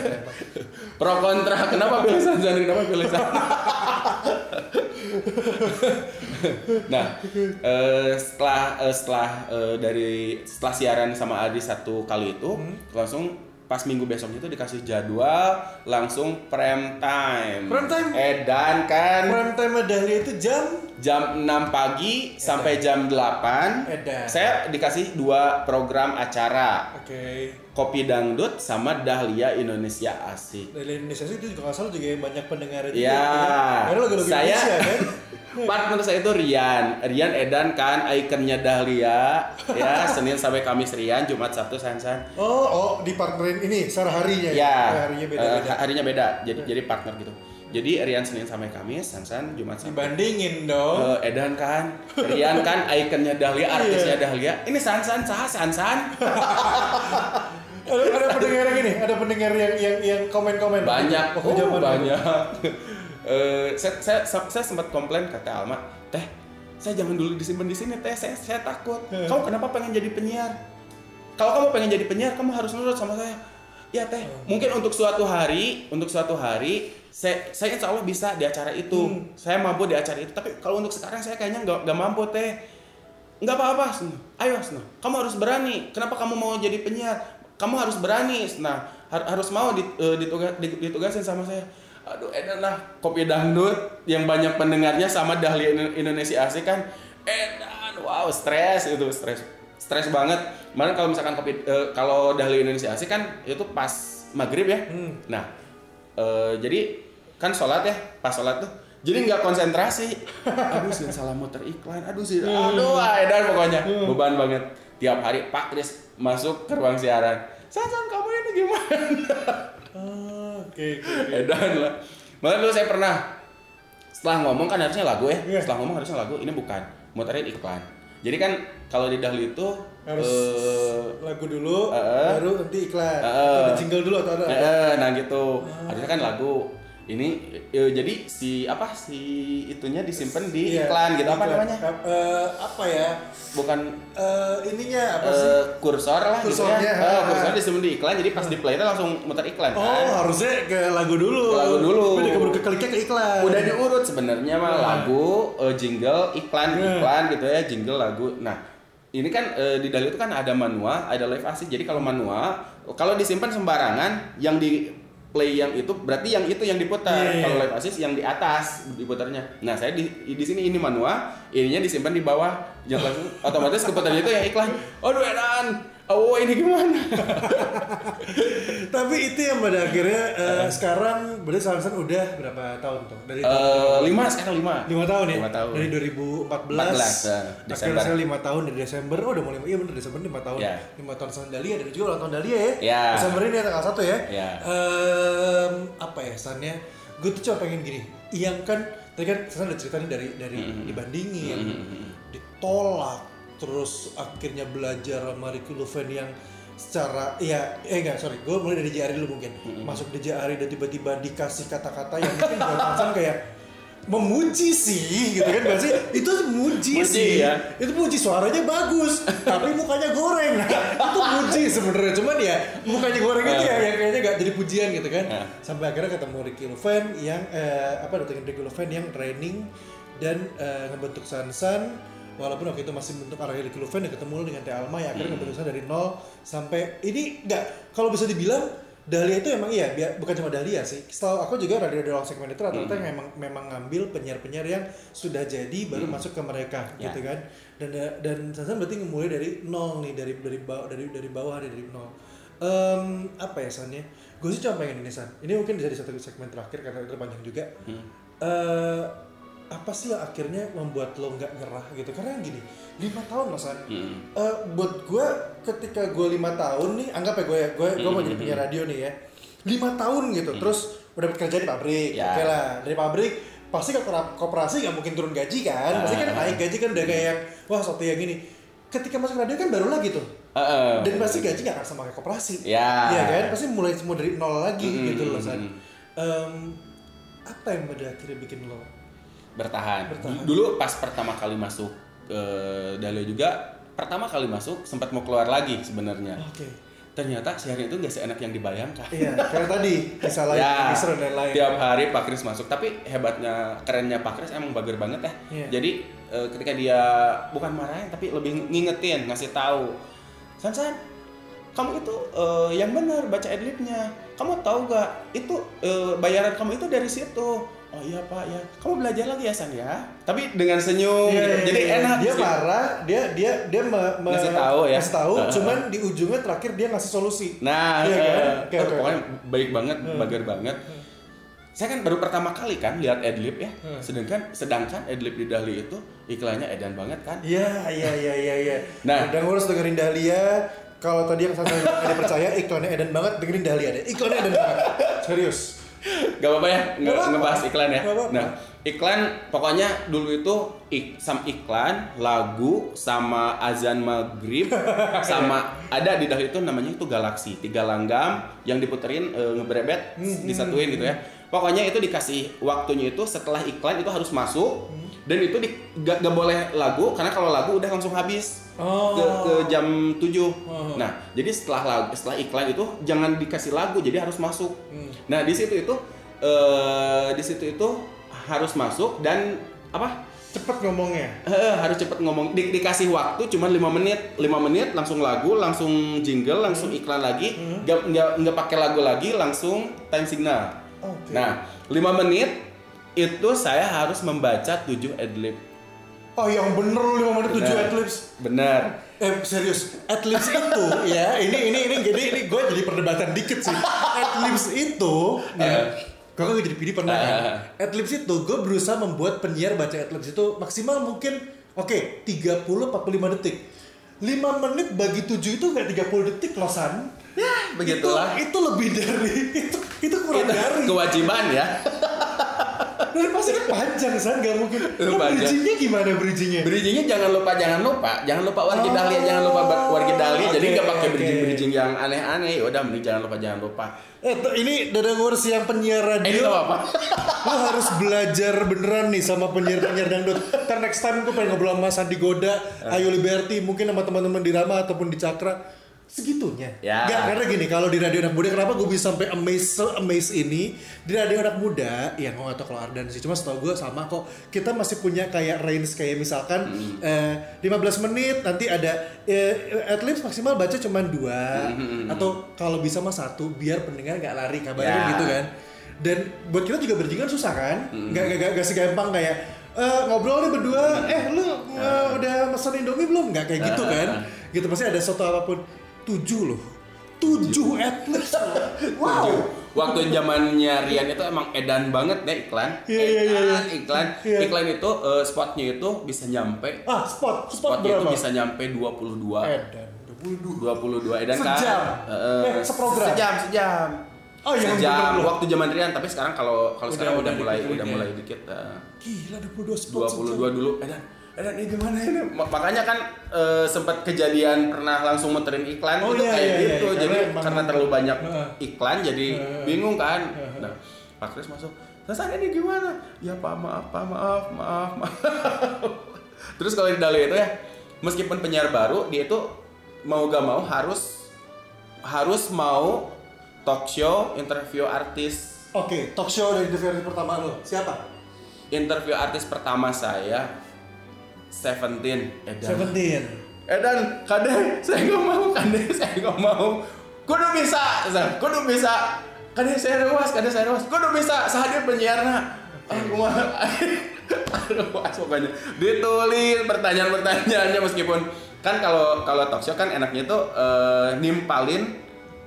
Pro kontra, kenapa pilih Sansan, kenapa pilih Sansan? nah, eh, setelah eh, setelah eh, dari setelah siaran sama Adi satu kali itu, Hmm. langsung pas minggu besoknya itu dikasih jadwal langsung prime time. Prime time? Edan kan Prime time Dahlia itu jam jam 6 pagi sampai jam 8. Edan. Saya dikasih dua program acara. Oke. Kopi Dangdut sama Dahlia Indonesia Asik. Dari Indonesia sih itu juga salah juga yang banyak pendengar juga. Ya, Karena lagu-lagu Indonesia kan. partner saya itu Rian, Rian Edan kan ikonnya Dahlia, ya Senin sampai Kamis Rian, Jumat Sabtu Sansan. Oh, oh di partnerin ini sarah harinya Ya, Oh, harinya beda-beda. eh, harinya beda, jadi jadi partner gitu. Jadi Rian Senin sampai Kamis, Sansan Jumat Sabtu. Dibandingin dong. Eh, Edan kan, Rian kan ikonnya Dahlia, artisnya Dahlia. Ini Sansan, sah Sansan. ada, ada pendengar yang ini, ada pendengar yang yang yang komen-komen. banyak oh, banyak Eh, saya, saya, saya sempat komplain kata Alma teh saya jangan dulu disimpan di sini teh. Saya, saya takut. Kamu kenapa pengen jadi penyiar? Kalau kamu pengen jadi penyiar kamu harus nurut sama saya. Ya teh mungkin untuk suatu hari untuk suatu hari saya saya insya Allah bisa di acara itu. Saya mampu di acara itu. Tapi kalau untuk sekarang saya kayaknya nggak nggak mampu teh. Nggak apa-apa Sno. ayo Sno. kamu harus berani. Kenapa kamu mau jadi penyiar? Kamu harus berani. Nah har- harus mau dit- eh, dituga- di- ditugasin sama saya aduh edan lah. Kopi dangdut yang banyak pendengarnya sama Dahlia Indo- Indonesia Asik kan. Edan wow stres itu stres. Stres banget. Mana kalau misalkan kopi eh, kalau Dahlia Indonesia Asik kan itu pas maghrib ya. Hmm. nah eh, jadi kan sholat ya pas sholat tuh. Jadi nggak konsentrasi. Aduh sih salah muter iklan. Aduh sih aduh ah, edan pokoknya beban banget. Tiap hari Pak Kris masuk ke ruang siaran. Sansan kamu ini gimana Ah, Oke, oke. edan lah malah dulu saya pernah setelah ngomong kan harusnya lagu ya Iya. setelah ngomong harusnya lagu ini bukan muterin iklan jadi kan kalau di dahulu itu Harus eh, lagu dulu, eh, baru nanti iklan. eh, Atau jingle dulu atau ada. Eh, nah gitu. Harusnya kan lagu. Ini eh, jadi si apa si itunya disimpan di Iya, iklan gitu apa namanya? Eh, apa ya? Bukan Eh, ininya apa sih? kursor lah gitu ya. Kursornya, Eh, ah. kursor disimpan di iklan jadi pas di play itu langsung muter iklan Oh, kan. harusnya ke lagu dulu. Ke lagu dulu. Udah keburu kekliknya ke iklan. Udah diurut sebenarnya mah Nah. lagu, eh, jingle, iklan, Nah. iklan gitu ya, jingle lagu. Nah, ini kan eh, di Dali itu kan ada manual, ada live asik. Jadi kalau manual, kalau disimpan sembarangan, yang di play yang itu berarti yang itu yang diputar. Iya, iya. Kalau live assist yang di atas diputarnya. Nah, saya di di sini ini manual, ininya disimpan di bawah. Yang langsung otomatis keputarnya itu yang iklan. Aduh, edan. Oh, ini gimana? Tapi itu yang pada akhirnya eh, sekarang berarti Sansan udah berapa tahun tuh? Dari Eh, lima sekarang lima. lima tahun ya? Lima tahun. Dari 2014. 14, eh, Desember. Akhirnya saya lima tahun dari Desember. Oh udah mau lima, iya bener Desember lima tahun. Ya. Lima tahun San Dahlia dan juga ulang tahun Dahlia ya. Ya. Desember ini tanggal satu ya. Ya. Em, apa ya sannya? Gue tuh cuma pengen gini. Yang kan tadi kan San udah cerita nih dari dari dibandingin, ditolak, terus akhirnya belajar Ricky Luven yang secara ya eh enggak sorry gue mulai dari JRI dulu mungkin. Masuk di JRI dan tiba-tiba dikasih kata-kata yang mungkin buat Sansan kayak memuji sih gitu kan sih? Itu Muji muji sih. ya. itu muji suaranya bagus tapi mukanya goreng. Nah, itu muji sebenarnya cuman ya mukanya goreng itu ya yang kayaknya gak jadi pujian gitu kan. Ya. sampai akhirnya ketemu Ricky Luven yang eh, apa datengin Ricky Luven yang training dan eh, ngebentuk Sansan walaupun waktu itu masih bentuk arah Ricky Luven dan ketemu dengan Teh Alma ya akhirnya ngebentuk Sansan dari nol sampai ini nggak kalau bisa dibilang Dahlia itu emang iya bia- bukan cuma Dahlia sih. Setahu aku juga radio dalam segmen itu rata-rata yang memang memang ngambil penyiar-penyiar yang sudah jadi baru masuk ke mereka Ya. gitu kan. Dan dan Sansan berarti mulai dari nol nih dari dari bawah dari dari bawah dari, dari nol. Em, apa ya sannya gue sih cuma pengen ini san. Ini mungkin bisa di satu segmen terakhir karena itu panjang juga. Hmm. Eh, apa sih yang akhirnya membuat lo nggak nyerah gitu? Karena gini lima tahun mas Hmm. Eh, buat gue ketika gue lima tahun nih anggap ya gue ya gue gue mau jadi penyiar radio nih ya. Lima tahun gitu terus udah bekerja di pabrik Ya. oke lah. Dari pabrik pasti koperasi nggak mungkin turun gaji kan? Pasti kan naik gaji kan udah kayak wah satu yang ini. Ketika masuk radio kan baru lagi tuh. Heeh. dan pasti gaji nggak akan sama kayak koperasi Ya. Iya kan? Pasti mulai semua dari nol lagi Mm, gitu loh mm, San. Em, apa yang pada akhirnya bikin lo bertahan. Bertahan. Dulu pas pertama kali masuk ke Dalio juga pertama kali masuk sempat mau keluar lagi sebenarnya. oke Ternyata siaran itu nggak seenak yang dibayangkan. iya kayak tadi bisa lain ya, bisa dan lain tiap hari Pak Kris masuk. Tapi hebatnya, kerennya Pak Kris emang bager banget ya. Iya. Jadi eh, ketika dia bukan marahin tapi lebih ngingetin, ngasih tahu. San San, kamu itu eh, yang benar baca adlibnya. Kamu tahu gak? Itu eh, bayaran kamu itu dari situ. Oh iya Pak ya. Kamu belajar lagi ya San ya. Tapi dengan senyum. Iya, gitu. iya, Jadi iya. enak. dia marah dia dia dia me- me- Ngasih tahu ya. ngasih tahu cuman di ujungnya terakhir dia ngasih solusi Nah, Iya kan? aduh, oke, pokoknya baik banget, bager banget. Saya kan baru pertama kali kan lihat adlib ya. Hmm. Sedangkan sedangkan adlib di Dahli itu iklannya edan banget kan. iya iya iya iya iya Nah. udah ngurus dengerin Dahlia kalau tadi yang saya nggak dipercaya iklannya edan banget dengerin Dahlia deh iklannya edan banget serius Gak apa-apa ya nge- Nggak apa-apa. ngebahas iklan ya. Nah, iklan pokoknya dulu itu ik, sam iklan, lagu sama azan maghrib sama ada di Dahli itu namanya itu galaksi tiga langgam yang diputerin e, ngebrebet Hmm, disatuin gitu ya. Pokoknya itu dikasih waktunya itu setelah iklan itu harus masuk Hmm. dan itu di, gak, gak boleh lagu karena kalau lagu udah langsung habis Oh. ke, ke jam 7 Oh. Nah, jadi setelah lagu, setelah iklan itu jangan dikasih lagu, jadi harus masuk. Hmm. Nah, di situ itu eh di situ itu harus masuk dan apa? cepet ngomongnya Eh, harus cepet ngomong. Di- dikasih waktu cuma 5 menit. 5 menit langsung lagu, langsung jingle, langsung iklan lagi. Nggak nggak nggak pakai lagu lagi, langsung time signal. Oke. Nah, 5 menit itu saya harus membaca 7 adlib. oh yang bener lu 5 menit 7 Benar. adlibs Benar. Eh serius, adlibs itu ya ini ini ini jadi ini gue jadi perdebatan dikit sih. Adlibs itu ya, gue kan jadi PD pernah kan. Adlibs itu gue berusaha membuat penyiar baca adlibs itu maksimal mungkin oke 30 45 detik. 5 menit bagi 7 itu nggak 30 detik loh San. Ya, begitulah. Itu, itu lebih dari itu itu kurang Itu dari. kewajiban ya. Dan pasti kan panjang san, nggak mungkin. Lu bridgingnya gimana bridgingnya? Bridgingnya jangan lupa, jangan lupa, jangan lupa wargi Oh, dahlia, jangan lupa wargi dahlia. Jadi oke, nggak pakai oke. bridging bridging yang aneh-aneh. Ya udah, mending jangan lupa, jangan lupa. Eh, ini Dadangurs yang penyiar Eh, radio. tau apa? Lu harus belajar beneran nih sama penyiar-penyiar dangdut. Ntar next time gue pengen ngobrol sama Sandi Goda, Eh. Ayu Liberty, mungkin sama teman-teman di Rama ataupun di Cakra. Segitunya. Ya. Nggak, karena gini, kalau di radio anak muda kenapa gue bisa sampai amaze amaze ini di radio anak muda, ya gue gak tau kalau Ardan sih, cuma setahu gue sama kok. Kita masih punya kayak range kayak misalkan Hmm. eh, 15 menit nanti ada eh, at least maksimal baca cuma dua Hmm, atau kalau bisa mah satu biar pendengar nggak lari kabarnya Ya. gitu kan dan buat kita juga berjingan susah kan Hmm. nggak nggak nggak segampang kayak "Eh, ngobrol nih berdua eh lu eh, udah mesen indomie belum nggak kayak gitu kan gitu pasti ada sesuatu apa pun tujuh loh tujuh at least loh. wow. Waktu zamannya Rian itu emang edan banget deh iklan. Iya, iya, iya, Edan, iklan. Iya. Iklan itu eh, spotnya itu bisa nyampe ah spot spot spotnya itu bisa nyampe 22. edan 22 22 edan kan. Sejam? Eh, Eh, seprogram? Sejam, sejam. Oh, yang sejam waktu zaman Rian, tapi sekarang kalau kalau sekarang udah, udah mulai udah mulai dikit eh, gila 22 spot 22 dulu. Edan, edan ini gimana ini? Ma- Makanya kan eh, sempat kejadian pernah langsung muterin iklan Oh, itu iya, kayak iya, iya. gitu. Karena Jadi emang- karena terlalu banyak Heeh. iklan jadi Heeh. bingung kan. Nah, Pak Kris masuk. Selesai ini gimana? Ya Pak maaf, Pak maaf, maaf, maaf. Terus kalau di Dali itu ya, meskipun penyiar baru, dia itu mau gak mau harus harus mau talk show, interview artis. Oke, talk show dari interview pertama lo. Siapa? Interview artis pertama saya Seventeen Edan. Seventeen. Edan, kade, saya nggak mau, kade, saya nggak mau. Kudu bisa, kudu bisa. Kade saya ruas, kade saya ruas. Kudu bisa, sahaja penyiarna. Aku mah, ruas pokoknya. Ditulis pertanyaan-pertanyaannya meskipun kan kalau kalau talk show kan enaknya itu eh, nimpalin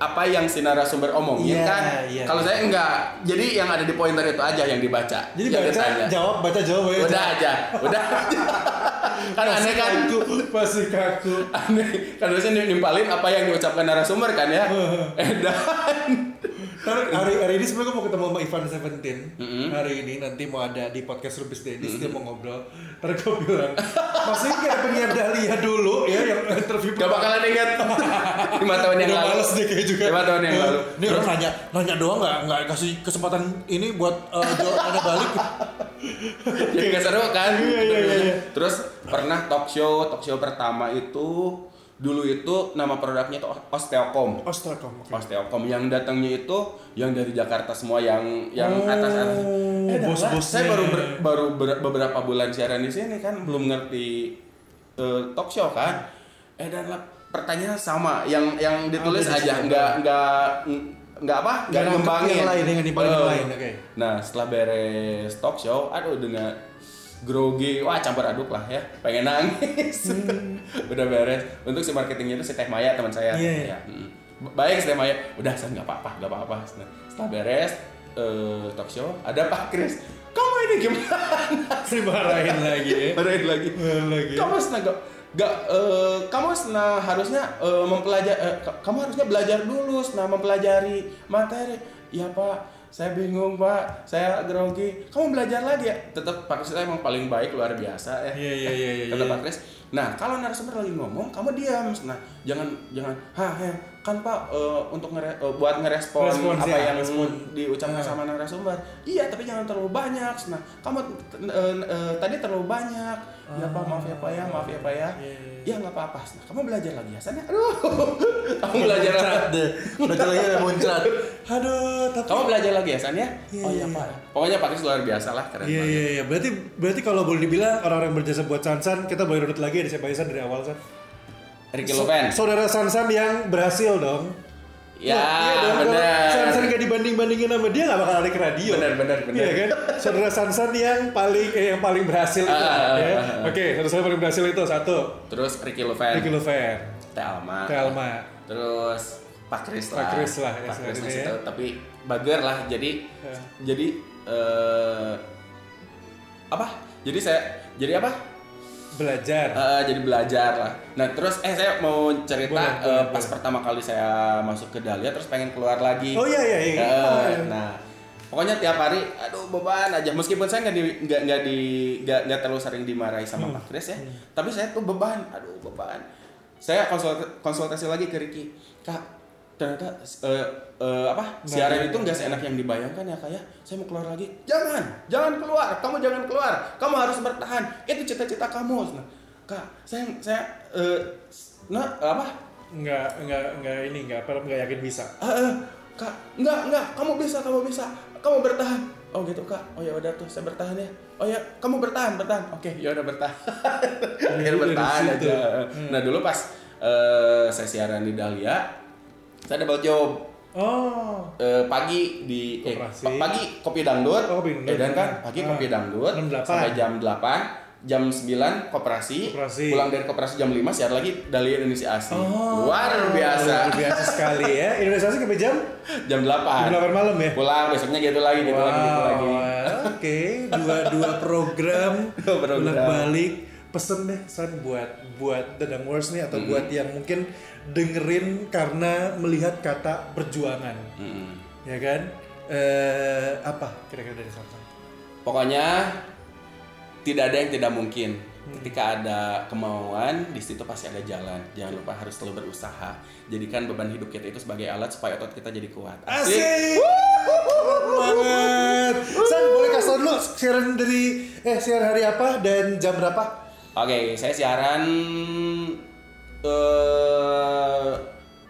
apa yang si narasumber omongin Iya, kan. iya. Kalau saya enggak. Jadi yang ada di pointer itu aja yang dibaca. Jadi yang baca ditanya. jawab, baca jawab ya. Udah aja, udah aja. kan aneh kan? kaku, masih kaku. aneh kan biasanya nimpalin apa yang diucapkan narasumber kan ya edan Ntar hari, hari ini sebenarnya gue mau ketemu sama Ivan Seventeen. Mm-mm. Hari ini nanti mau ada di podcast Rubis Dennis Dia mau ngobrol. Ntar gue bilang Masih kayak penyiar Dahlia dulu ya Yang interview gak bakalan inget lima tahun yang lalu. males deh kayak juga. Lima tahun yang lalu. Ini orang nanya Nanya doang gak, nggak kasih kesempatan ini buat uh, jawab nanya balik. Jadi gak seru kan? Iya, iya, iya, iya. terus pernah talk show talk show pertama itu dulu itu nama produknya itu Osteocom. Ostrakom oke. Osteocom. Yang datangnya itu yang dari Jakarta semua yang yang Oh, atas atas. Eh lah, bos-bosnya. saya baru ber- baru ber- beberapa bulan siaran di sini kan belum ngerti eh, talk show kan. Eh dan lah pertanyaan sama. Yang yang ditulis di aja nggak nggak nggak apa nggak ngembangin. lain, dibalik yang Eh, lain, oke. nah setelah beres talk show aduh dengan grogi. Wah campur aduk lah ya. Pengen nangis. Udah beres. Untuk si marketingnya itu si Teh Maya teman saya. Hmm. Iya. Ya, mm. baik si Teh Maya. Udah saya nggak apa-apa nggak apa-apa. Nah, setelah beres eh, talk show ada Pak Kris. Kamu ini gimana? Dimarahin lagi. Ya Marahin lagi. Marahin lagi. kamu senang gak Gak, eh, kamu sena harusnya eh, mempelajari, ka- kamu harusnya belajar dulu, sena mempelajari materi. Iya pak, saya bingung pak, saya grogi. Kamu belajar lagi ya. Tetap Pak Kris emang paling baik luar biasa ya. Iya iya iya iya Kata iya. Pak Kris. Nah kalau narasumber lagi ngomong, kamu diam. Nah jangan jangan, hah heh, kan pak eh, untuk ngere, eh, buat ngerespon Respons, apa ya, yang respon. diucapkan Ah. sama narasumber. Iya tapi jangan terlalu banyak. Nah kamu eh, eh, tadi terlalu banyak. Ya pak maaf ya pak ya maaf ya pak ya. Iya, iya, Ya nggak apa-apa. Nah, kamu belajar lagi ya sana. Aduh, kamu belajar lagi. deh Belajar lagi udah muncrat Aduh tapi Kamu belajar lagi ya San ya? Iya, oh iya iya. pak. Pokoknya Pak luar biasa lah keren Iya iya iya. Berarti berarti kalau boleh dibilang orang-orang berjasa buat Sansan, kita boleh runut lagi ada siapa aja San dari awal San. Ricky Loven. Saudara Sansan yang berhasil dong. Ya, Wah, iya dong. Kalau benar. Sansan gak dibanding-bandingin sama dia gak bakal lari ke radio. Benar, benar, benar. Iya kan? Saudara Sansan yang paling eh, yang paling berhasil itu. Ah, ya. ah. Oke, saudara saya paling berhasil itu satu. Terus Ricky Loven. Ricky Loven, Telma. Telma. Terus Pak Kris Pak lah. Kris lah, ya, Pak Kris ya. tapi bager lah. Jadi Ya. jadi eh apa? Jadi saya jadi apa? Belajar. Eh, jadi belajar lah. Nah terus eh saya mau cerita Boleh, eh, boleh, pas boleh. pertama kali saya masuk ke Dahlia terus pengen keluar lagi. Oh iya iya iya. Eh, Oh, iya. Nah pokoknya tiap hari aduh beban aja meskipun saya nggak di nggak nggak di nggak nggak terlalu sering dimarahi sama Pak Kris ya tapi saya tuh beban aduh beban saya konsultasi, konsultasi lagi ke Ricky kak ternyata eh, eh, apa Nggak siaran itu nggak seenak yang dibayangkan ya kayak saya mau keluar lagi. Jangan jangan keluar. Kamu jangan keluar. Kamu harus bertahan. Itu cita-cita kamu nah, kak saya saya eh, nah apa? Nggak, nggak, nggak ini, nggak apa, nggak yakin bisa. Ah, eh, kak enggak enggak kamu bisa kamu bisa. Kamu bertahan. Oh gitu kak. Oh ya udah tuh saya bertahan ya. Oh ya kamu bertahan bertahan. Oke ya udah bertahan. Akhirnya bertahan situ. aja. Hmm. nah dulu pas eh, saya siaran di Dahlia saya double job Oh, Eh, pagi di eh, Koperasi. pagi kopi dangdut Oh, kopi dangdut. edan kan pagi Ah. kopi dangdut Jam 8. sampai jam 8 jam 9 koperasi, Koperasi. pulang dari koperasi jam 5 siar lagi Dahlia Indonesia Asli Oh, luar biasa Luar biasa sekali ya. Indonesia sampai jam jam 8 jam 8 malam ya. pulang besoknya gitu lagi gitu lagi gitu lagi Oke, dua dua program Dua program. balik pesen deh San buat buat The Dang Wars nih atau Hmm. buat yang mungkin dengerin karena melihat kata perjuangan, Mm-mm. ya kan? Eh apa kira-kira dari Samsung? pokoknya tidak ada yang tidak mungkin ketika ada kemauan di situ pasti ada jalan jangan lupa harus selalu berusaha jadikan beban hidup kita itu sebagai alat supaya otot kita jadi kuat Asik. banget. San boleh kasih tau dulu siaran dari eh siaran hari apa dan jam berapa? Oke, saya siaran eh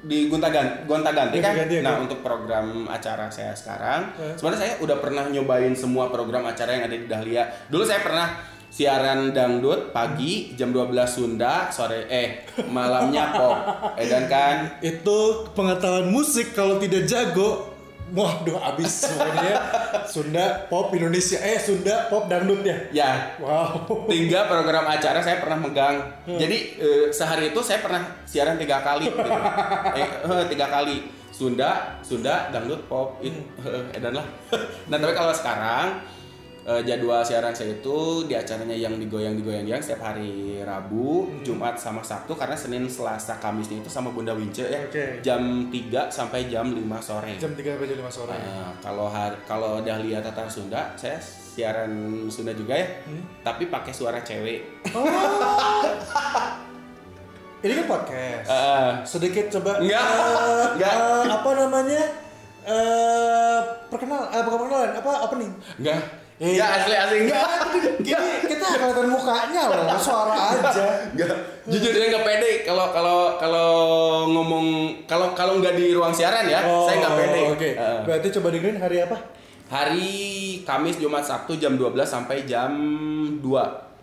di Gonta Ganti, Gonta Ganti kan. Gonta Ganti, nah, oke. untuk program acara saya sekarang, Eh. sebenarnya saya udah pernah nyobain semua program acara yang ada di Dahlia. Dulu saya pernah siaran dangdut pagi jam 12 Sunda, sore eh malamnya pop. Edan kan? Itu pengetahuan musik kalau tidak jago Waduh abis semuanya Sunda pop Indonesia Eh Sunda pop dangdut ya Ya, Wow tiga program acara saya pernah megang. Jadi eh, sehari itu saya pernah siaran tiga kali. Gitu. Eh, eh, tiga kali. Sunda, Sunda, dangdut, pop, it, eh, edan lah. nah tapi kalau sekarang eh, jadwal siaran saya itu di acaranya yang digoyang digoyang yang setiap hari Rabu, Jumat sama Sabtu karena Senin, Selasa, Kamisnya itu sama Bunda Wince ya. Oke. Jam 3 sampai jam 5 sore. Jam 3 sampai jam 5 sore Nah, kalau kalau Dahlia Tatar Sunda, saya siaran Sunda juga ya, tapi pakai suara cewek. Oh Ini kan podcast Eh, Sedikit coba Enggak. eh, Enggak. eh, Apa namanya eh perkenal eh bukan perkenalan apa apa nih enggak. Enggak asli asli enggak. Gini kita kelihatan mukanya loh suara aja Enggak. Jujur saya nggak pede kalau kalau kalau ngomong kalau kalau nggak di ruang siaran ya, saya nggak pede. Oh, Oke. Eh, Berarti coba dengerin hari apa? hari Kamis, Jumat, Sabtu jam 12 sampai jam 2.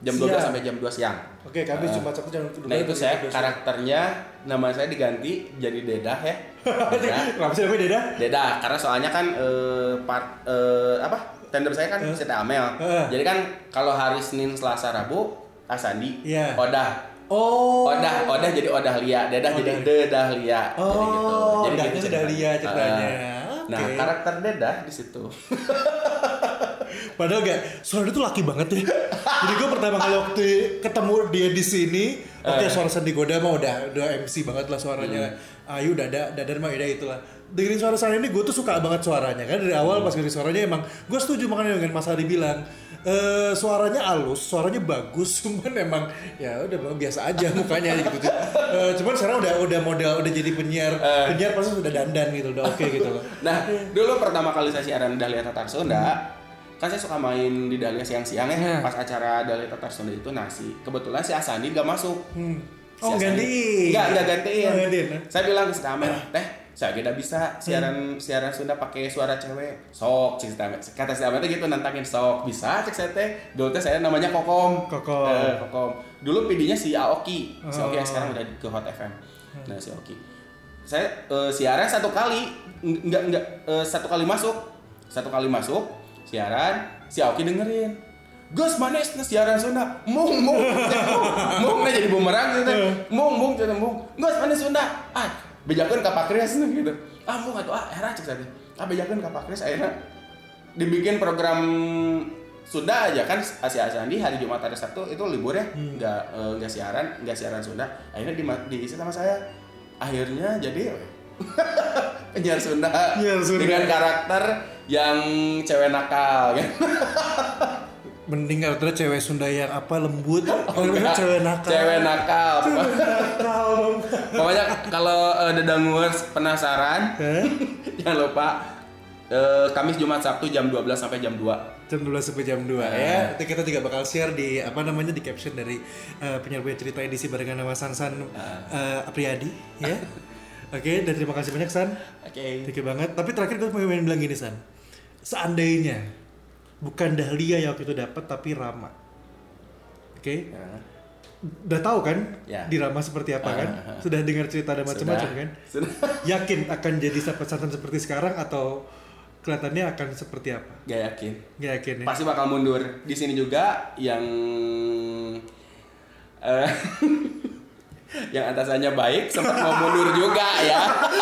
Jam 12 Siang. sampai jam 2 siang. Oke, kami Eh, Jumat Sabtu jam Nah itu saya karakternya nama saya diganti jadi Dedah ya. Dedah. Kenapa sih namanya Deda? Beda karena soalnya kan eh, part eh, apa tender saya kan Sita Amel. Eh. Jadi kan kalau hari Senin, Selasa, Rabu Asandi, Iya. Odah. Oh. Odah, Odah jadi Odah Lia, Dedah jadi Odah. Dedah Lia. jadi gitu. Oh, Jadi Odahnya gitu Dedah. Lia ceritanya. Ah. Nah, Oke. karakter Dedah di situ. Padahal gak, suara dia tuh laki banget ya. Jadi gue pertama kali waktu ketemu dia di sini, oke Eh. suara Sandi Goda mah udah udah MC banget lah suaranya. Hmm. Ayu, Dada, Dadan mah udah itulah. Dengerin suara Sandi ini gue tuh suka banget suaranya kan dari awal Hmm. pas dengerin suaranya emang gue setuju makanya dengan Mas Ari bilang eh suaranya halus, suaranya bagus, cuman emang ya udah biasa aja mukanya gitu. Eh, cuman sekarang udah udah model udah jadi penyiar, Eh. penyiar pasti sudah dandan gitu, udah oke gitu loh. Nah, dulu pertama kali saya siaran Dahlia Tatar Sunda, kan saya suka main di Dahlia siang-siang ya, Hmm. pas acara Dahlia Tatar Sunda itu nasi. Kebetulan si Asandi gak masuk. Hmm. Si Oh Asandi- gantiin. Enggak, enggak gantiin. Oh, gantiin, eh? Saya bilang ke si teh, saya tidak bisa siaran siaran Sunda pakai suara cewek. Sok, cik Amel. Kata si gitu nantangin sok. Bisa cek saya teh. Dulu teh saya namanya Kokom. Kokom. Eh, Kokom. Dulu PD-nya si Aoki. Si Aoki yang Oh. sekarang udah di- ke Hot FM. Nah, si Aoki. Saya eh, siaran satu kali, Ng- enggak enggak eh, satu kali masuk. Satu kali masuk, siaran, si Aoki dengerin. Gus manis nah siaran Sunda. Mung mung mung mung jadi bumerang gitu. Mung mung jadi mung. Gus manis Sunda. Ah, bejakeun ka Pak Kris gitu. Ah mung atuh ah era cek tadi. Ah bejakeun ka Pak Kris akhirnya dibikin program Sunda aja kan Asia Asandi hari Jumat hari Sabtu itu libur ya nggak eh, nggak siaran nggak siaran Sunda akhirnya di, diisi sama saya akhirnya jadi penyiar Sunda, Sunda. dengan karakter yang cewek nakal kan. Mending karakternya cewek Sunda yang apa lembut, kalau ini cewek nakal. Cewek nakal. nakal. Pokoknya kalau uh, Dedangers penasaran, Hah? jangan lupa eh, Kamis Jumat Sabtu jam 12 sampai jam 2. jam 12 sampai jam 2 ya. Nanti kita juga bakal share di apa namanya di caption dari uh, penyiar punya cerita edisi barengan nama Sansan uh, Apriyadi ya. Oke, dan terima kasih banyak San. Oke. Thank you banget. Tapi terakhir gue mau bilang gini San. Seandainya bukan Dahlia yang waktu itu dapat tapi Rama. Oke. Udah tahu kan Ya. di Rama seperti apa kan? Sudah dengar cerita dan macam-macam kan? Sudah. Yakin akan jadi sahabat santan seperti sekarang atau kelihatannya akan seperti apa? Gak yakin. Gak yakin ya. Pasti bakal mundur. Di sini juga yang eh, yang atasannya baik sempat mau mundur juga ya.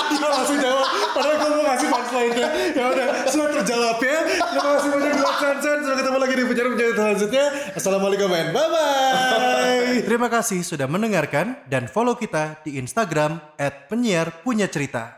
Dia langsung jawab. Padahal gue mau ngasih punchline-nya. Ya udah, sudah terjawab ya. Terima kasih banyak buat Sansan. Sampai ketemu lagi di penjara-penjara selanjutnya. Assalamualaikum and bye-bye. Terima kasih sudah mendengarkan dan follow kita di Instagram at penyiar punya cerita.